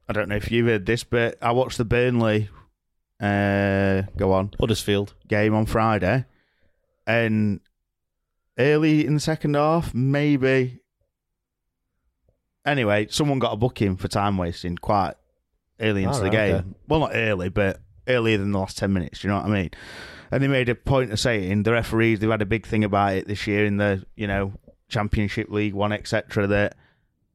I don't know if you've heard this, but I watched the Burnley uh, go on Huddersfield. game on Friday, and early in the second half, maybe. Anyway, someone got a booking for time wasting quite early into the game. okay. Well, not early, but earlier than the last ten minutes. Do you know what I mean? And they made a point of saying the referees they've had a big thing about it this year in the you know Championship League One, etc. That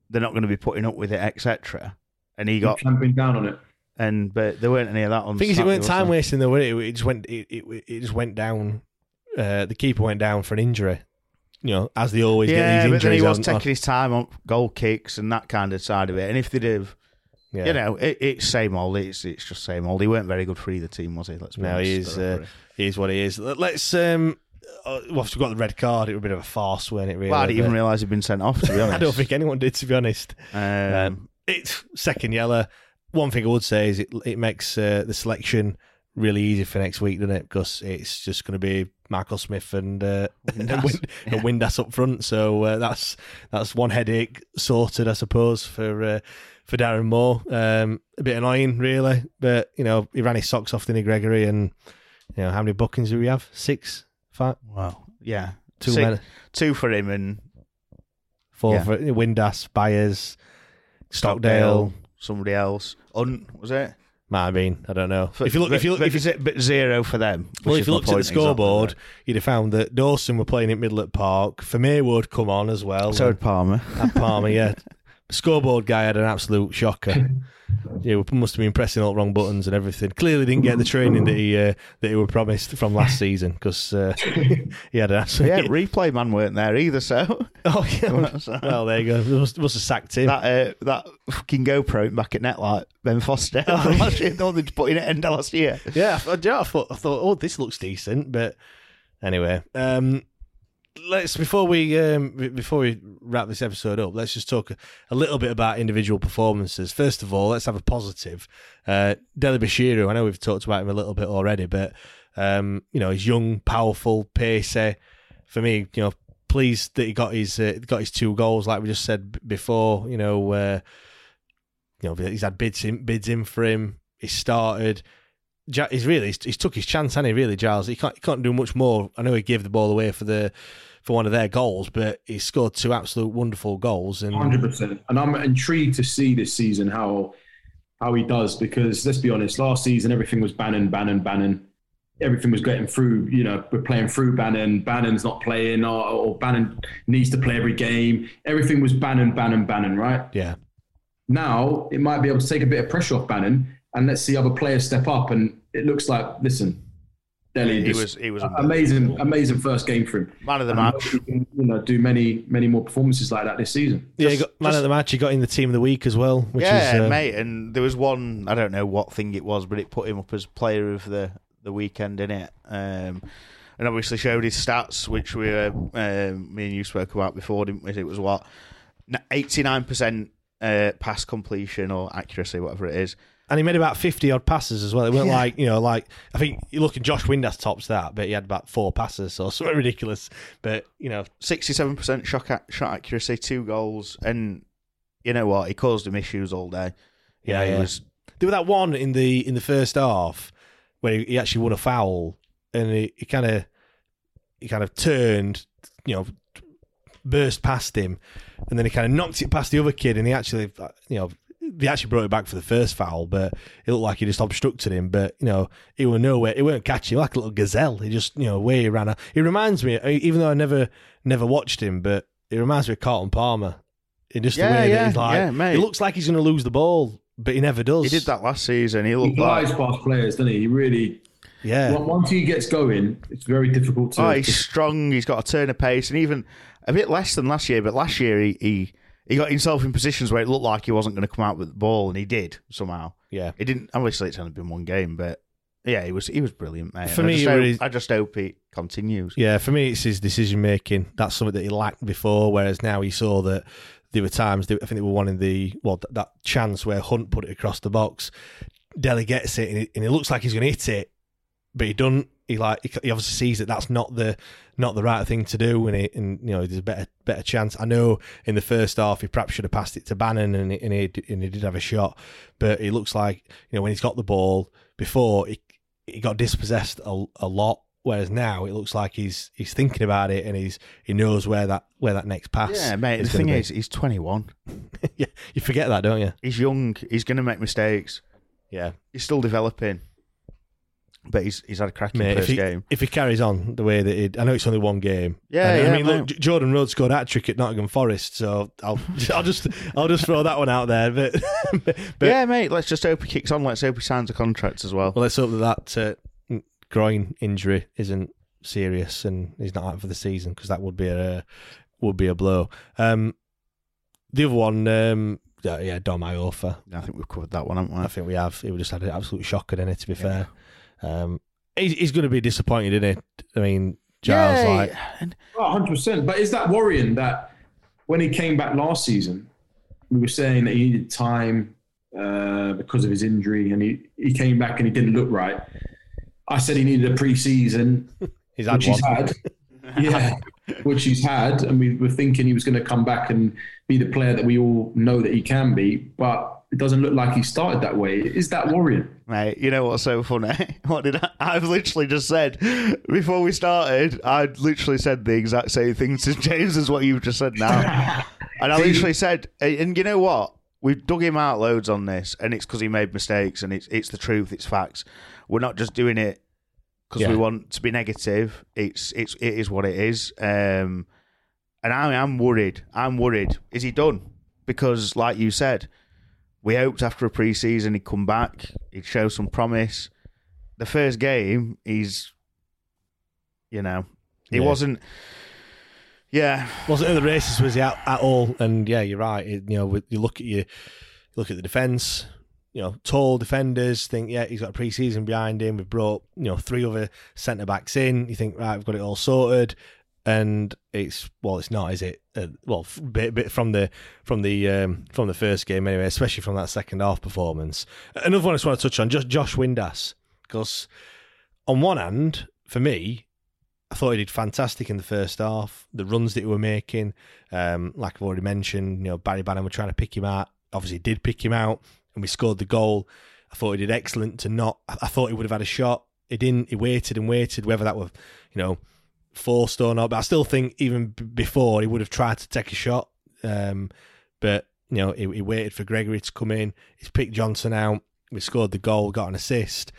they're not going to be putting up with it, etc. And he got clamping down on it. and but there weren't any of that on. I think it Saturday, went was time wasting though. wasn't It, it just went. It, it, it just went down. Uh, the keeper went down for an injury. You know, as they always Yeah, get these but then he was taking his time on goal kicks and that kind of side of it. And if they'd have, Yeah. you know, it, it's same old. It's it's just same old. He weren't very good for either team, was he? Let's be No, honest, he is. Uh, he is what he is. Let- Let's. Um, uh, well, if we got the red card, it was a bit of a farce, wasn't it? Really, well, I didn't even realise he'd been sent off. To be honest, I don't think anyone did, to be honest. Um, Um, it's second yellow. One thing I would say is it it makes uh, the selection really easy for next week, doesn't it? Because it's just going to be Michael Smith and uh, and, Windass. Wind, and Windass up front. So uh, that's that's one headache sorted, I suppose, for uh, for Darren Moore. Um, a bit annoying, really, but you know he ran his socks off, Dinny Gregory, and you know how many bookings do we have? Six, five, well, yeah, two, Six- men, two for him and four Yeah. for Windass, Byers, Stockdale. somebody else. Un was it? Might have been. I don't know. If you look, if you look, if you is it but zero for them? Well, if you my looked at the point exactly, scoreboard, right? you'd have found that Dawson were playing at Middle Park. Vermeer would come on as well. so and- did Palmer. had Palmer, yeah. The scoreboard guy had an absolute shocker. Yeah, we must have been pressing all the wrong buttons and everything. Clearly didn't get the training that he uh, that he were promised from last season because uh, he had an absolute. yeah, replay man weren't there either. So oh yeah. Well, there you go. They must, must have sacked him. that uh, that fucking GoPro back at net like Ben Foster Oh, from last year. The one they put in at end of last year. yeah, I, thought- yeah, I thought, I thought, oh, this looks decent, but anyway, um, let's before we um, before we wrap this episode up, let's just talk a, little bit about individual performances. First of all, let's have a positive. Uh, Dele-Bashiru, I know we've talked about him a little bit already, but um, you know, he's young, powerful, pacey. For me, you know, pleased that he got his uh, got his two goals, like we just said before. You know, uh, you know, he's had bids in, bids in for him. He started Ja- he's really he's, he's took his chance, hasn't he? Really, Giles. He can't he can't do much more. I know he gave the ball away for the for one of their goals, but he scored two absolute wonderful goals. And Hundred percent. And I'm intrigued to see this season how how he does because let's be honest, last season everything was Bannan, Bannan, Bannan. Everything was getting through. You know, we're playing through Bannan. Bannan's not playing, or, or Bannan needs to play every game. Everything was Bannan, Bannan, Bannan. Right yeah, now, it might be able to take a bit of pressure off Bannan, and let's see other players step up. And it looks like, listen, Dele He was- he was amazing, amazing first game for him. Man of the And match. can, you know, do many, many more performances like that this season. yeah, he got man of the match. He got in the team of the week as well, which yeah, is uh, mate. And there was one I don't know what thing it was, but it put him up as player of the the weekend in it. Um, and obviously showed his stats, which we uh, um, me and you spoke about before, didn't we? It was what eighty nine percent uh, pass completion or accuracy, whatever it is. And he made about fifty odd passes as well. It weren't Yeah. like you know, like I think you look at Josh Windass tops that, but he had about four passes or something ridiculous. But you know, Sixty-seven percent shot ac- shot accuracy, two goals, and you know what? He caused him issues all day. You Yeah, know, yeah. was there was that one in the in the first half where he, he actually won a foul, and he, he kind of he kind of turned, you know, burst past him, and then he kind of knocked it past the other kid, and he actually, you know. They actually brought it back for the first foul, but it looked like he just obstructed him. But you know, he was nowhere. He weren't catching like a little gazelle. He just, you know, where he ran. out. He reminds me, even though I never, never watched him, but he reminds me of Carlton Palmer. In just Yeah, the way yeah, that he's like, yeah, mate. he looks like he's going to lose the ball, but he never does. he did that last season. He He looked like past players, doesn't he? He really. Yeah. Once he gets going, it's very difficult to. Oh, he's strong. He's got a turn of pace, and even a bit less than last year. But last year, he he, he got himself in positions where it looked like he wasn't going to come out with the ball, and he did somehow. Yeah. He didn't. Obviously, it's only been one game, but yeah, he was he was brilliant, mate. For And I me, just it hope, I just hope he continues. Yeah, for me, it's his decision making. That's something that he lacked before. Whereas now he saw that there were times, I think they were one in the well th- that chance where Hunt put it across the box. Dele gets it, and it, and it looks like he's going to hit it, but he doesn't. He like he obviously sees that that's not the not the right thing to do, and it and you know there's a better better chance. I know in the first half he perhaps should have passed it to Bannan, and he, and he and he did have a shot, but it looks like you know when he's got the ball before he he got dispossessed a, a lot. Whereas now it looks like he's he's thinking about it and he's he knows where that where that next pass. Yeah, mate. the thing be. is, he's twenty one. yeah, you forget that, don't you? He's young. He's going to make mistakes. Yeah, He's still developing, but he's he's had a cracking Mate, if first he, game. if he carries on the way that he, I know it's only one game. Yeah, And, yeah, I mean, look, Jordan Rhodes scored a hat trick at Nottingham Forest, so I'll I'll just I'll just throw that one out there. But, but yeah, mate. Let's just hope he kicks on. Let's hope he signs a contract as well. Well, let's hope that that uh, groin injury isn't serious and he's not out for the season because that would be a would be a blow. Um, the other one, um, yeah, yeah, Dom Iorfa. I think we've covered that one, haven't we? I think we have. He just had an absolute shocker in it. To be fair, um, he's, he's going to be disappointed in it. I mean, Giles, Yeah, like, Oh, 100%. But is that worrying that when he came back last season, we were saying that he needed time uh, because of his injury and he, he came back and he didn't look right? I said he needed a pre season, he's had which he's had. yeah, which he's had. And we were thinking he was going to come back and be the player that we all know that he can be. But it doesn't look like he started that way. Is that worrying? Mate, you know what's so funny? What did I? I've literally just said before we started. I literally said the exact same thing to James as what you've just said now, and I literally said, and you know what? We've dug him out loads on this, and it's because he made mistakes, and it's it's the truth, it's facts. We're not just doing it because we want to be negative. It's it's it is what it is. Um, and I, I am worried. I'm worried. Is he done? Because, like you said, we hoped after a pre-season he'd come back, he'd show some promise. The first game, he's, you know, he Yeah. wasn't. Yeah, wasn't in the races was he at, at all? And yeah, you're right. It- you know, with- you look at you, you look at the defense. You know, tall defenders think, yeah, he's got a pre-season behind him. We've brought you know three other centre backs in. You think, right, we've got it all sorted, and it's well, it's not, is it? Uh, well, bit, bit from the from the um, from the first game anyway, especially from that second half performance. Another one I just want to touch on, just Josh Windass, because on one hand, for me, I thought he did fantastic in the first half. The runs that he were making, um, like I've already mentioned, you know, Barry Bannan were trying to pick him out. Obviously, did pick him out, and we scored the goal. I thought he did excellent to not. I thought he would have had a shot. He didn't. He waited and waited, whether that was, you know, forced or not. But I still think even b- before he would have tried to take a shot. Um, but you know, he, he waited for Gregory to come in. He's picked Johnson out. We scored the goal, got an assist.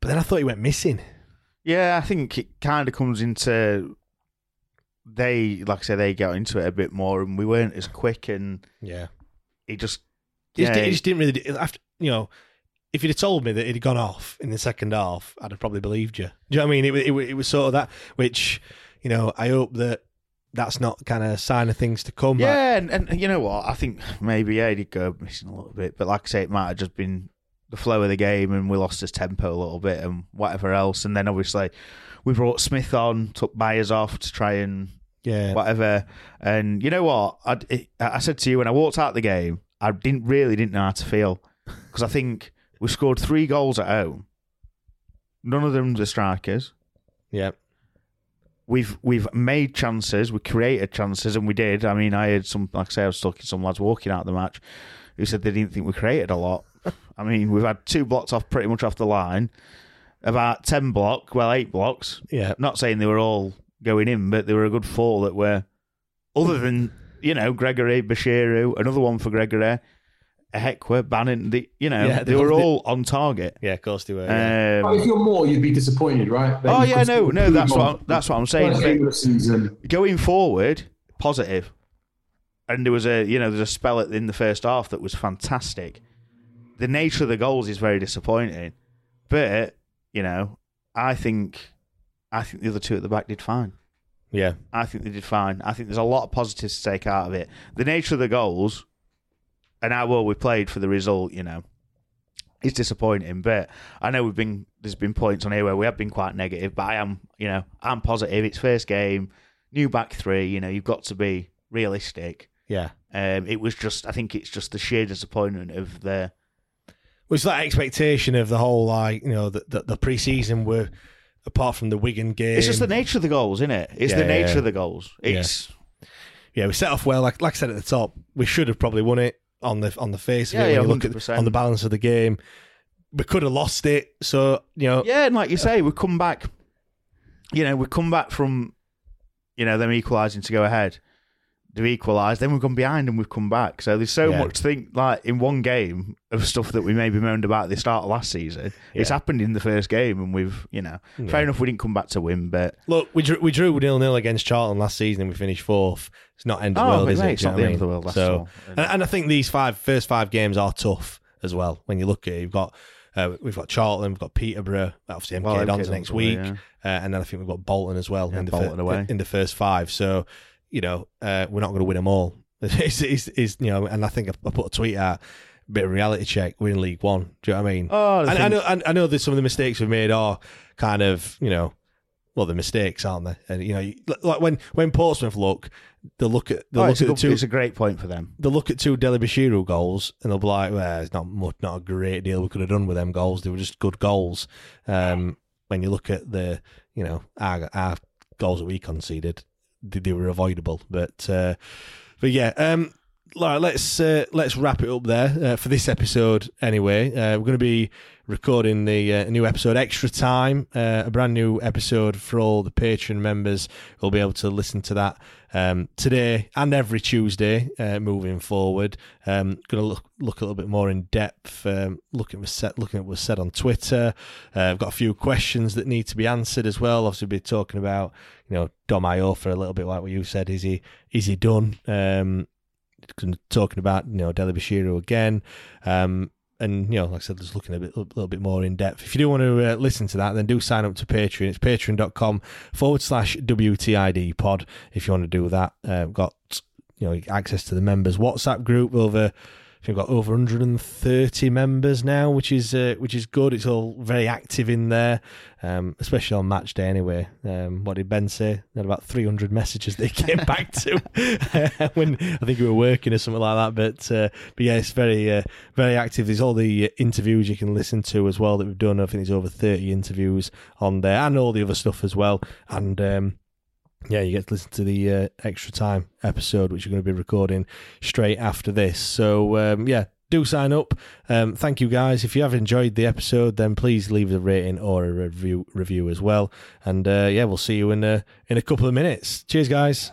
But then I thought he went missing. Yeah, I think it kind of comes into they, like I say, they got into it a bit more, and we weren't as quick, and Yeah. he just, He just, he just didn't really. After you know, if you'd have told me that it had gone off in the second half, I'd have probably believed you. Do you know what I mean? It, it, it was sort of that, which you know, I hope that that's not kind of a sign of things to come. yeah, and, and you know what? I think maybe yeah, he did go missing a little bit, but like I say, it might have just been the flow of the game, and we lost his tempo a little bit, and whatever else, and then obviously we brought Smith on, took Myers off to try and yeah, whatever. And you know what? I, it, I said to you when I walked out the game, I didn't really didn't know how to feel because I think we scored three goals at home. None of them were strikers. yeah, We've we've made chances, we created chances, and we did. I mean, I had some, like I say, I was talking to some lads walking out the match who said they didn't think we created a lot. I mean, we've had two blocks off pretty much off the line, about ten block, well, eight blocks. yeah. Not saying they were all going in, but there were a good four that were, other than you know Gregory Bashiru, another one for Gregory, Ihiekwe, Bannan. The you know Yeah, they they- were all on target. Yeah, of course they were. yeah. But if Um, you're more, you'd be disappointed, right? That oh yeah, no, no, improve that's on what that's what I'm saying. first game of the going forward, positive. And there was a you know there's a spell in the first half that was fantastic. The nature of the goals is very disappointing, but you know I think I think the other two at the back did fine. yeah, I think they did fine. I think there's a lot of positives to take out of it. The nature of the goals and how well we played for the result, you know, it's disappointing. But I know we've been there's been points on here where we have been quite negative, but I am, you know, I'm positive. It's first game, new back three. You know, you've got to be realistic. yeah. Um, it was just, I think it's just the sheer disappointment of the. It's that expectation of the whole, like you know, the the, the pre-season were apart from the Wigan game. It's just the nature of the goals, isn't it? It's Yeah, the nature yeah. of the goals. Yeah. It's yeah, we set off well. Like like I said at the top, we should have probably won it on the on the face of Yeah, it. yeah, when you look at 100%. on the balance of the game, we could have lost it. So you know, Yeah, and like you say, we come back. You know, we come back from, you know, them equalising to go ahead. They've equalised, then we've gone behind and we've come back. So there's so Yeah. much to think like in one game of stuff that we maybe moaned about at the start of last season. It's happened in the first game, and we've, you know, Yeah. fair enough. We didn't come back to win, but look, we drew, we drew nil nil against Charlton last season. and We finished fourth. It's not end of the Oh, world, is mate, it? it's not the end of the world, so, all. and, and I think these five first five games are tough as well. When you look at it, you've got uh, we've got Charlton, we've got Peterborough, obviously MK Well, Dons next week, yeah. uh, and then I think we've got Bolton as well Yeah, in the fir- away. in the first five. So you know uh, we're not going to win them all. it's, you know, and I think I, I put a tweet out. A bit of reality check. We're in League One. Do you know what I mean? Oh, and I know, I, I know that some of the mistakes we've made are kind of, you know, well, the mistakes, aren't they? And you know, like when when Portsmouth look, they look at they oh, look at the good- two it's a great point for them. they look at two Dele-Bashiru goals and they'll be like, well, it's not much, not a great deal we could have done with them goals. They were just good goals. Um, when you look at the, you know, our, our goals that we conceded, they, were avoidable. But, uh, but yeah, um, let's uh, let's wrap it up there uh, for this episode. Anyway, uh, we're going to be recording the uh, new episode extra time, uh, a brand new episode for all the Patreon members. We'll be able to listen to that um, today and every Tuesday uh, moving forward. Um, going to look look a little bit more in depth, um, looking at said, looking at what's said on Twitter. Uh, I've got a few questions that need to be answered as well. Obviously, we'll be talking about you know Dom Iorfa a little bit like what you said. Is he is he done? Um, talking about you know Dele-Bashiru again. Um, and you know, like I said, just looking a bit, a little bit more in depth. If you do want to uh, listen to that, then do sign up to Patreon. It's patreon.com forward slash WTID pod. If you want to do that, uh, got you know access to the members WhatsApp group over. We've got over 130 members now, which is uh, which is good. It's all very active in there, um, especially on match day. Anyway, um, what did Ben say? They had about 300 messages they came back to when I think we were working or something like that. But uh, but yeah, it's very uh, very active. There's all the uh, interviews you can listen to as well that we've done. I think there's over 30 interviews on there, and all the other stuff as well. And um, yeah, you get to listen to the uh, extra time episode, which you're going to be recording straight after this. So um, yeah, do sign up. Um, thank you guys. If you have enjoyed the episode, then please leave a rating or a review review as well. And uh, yeah, we'll see you in a, in a couple of minutes. Cheers, guys.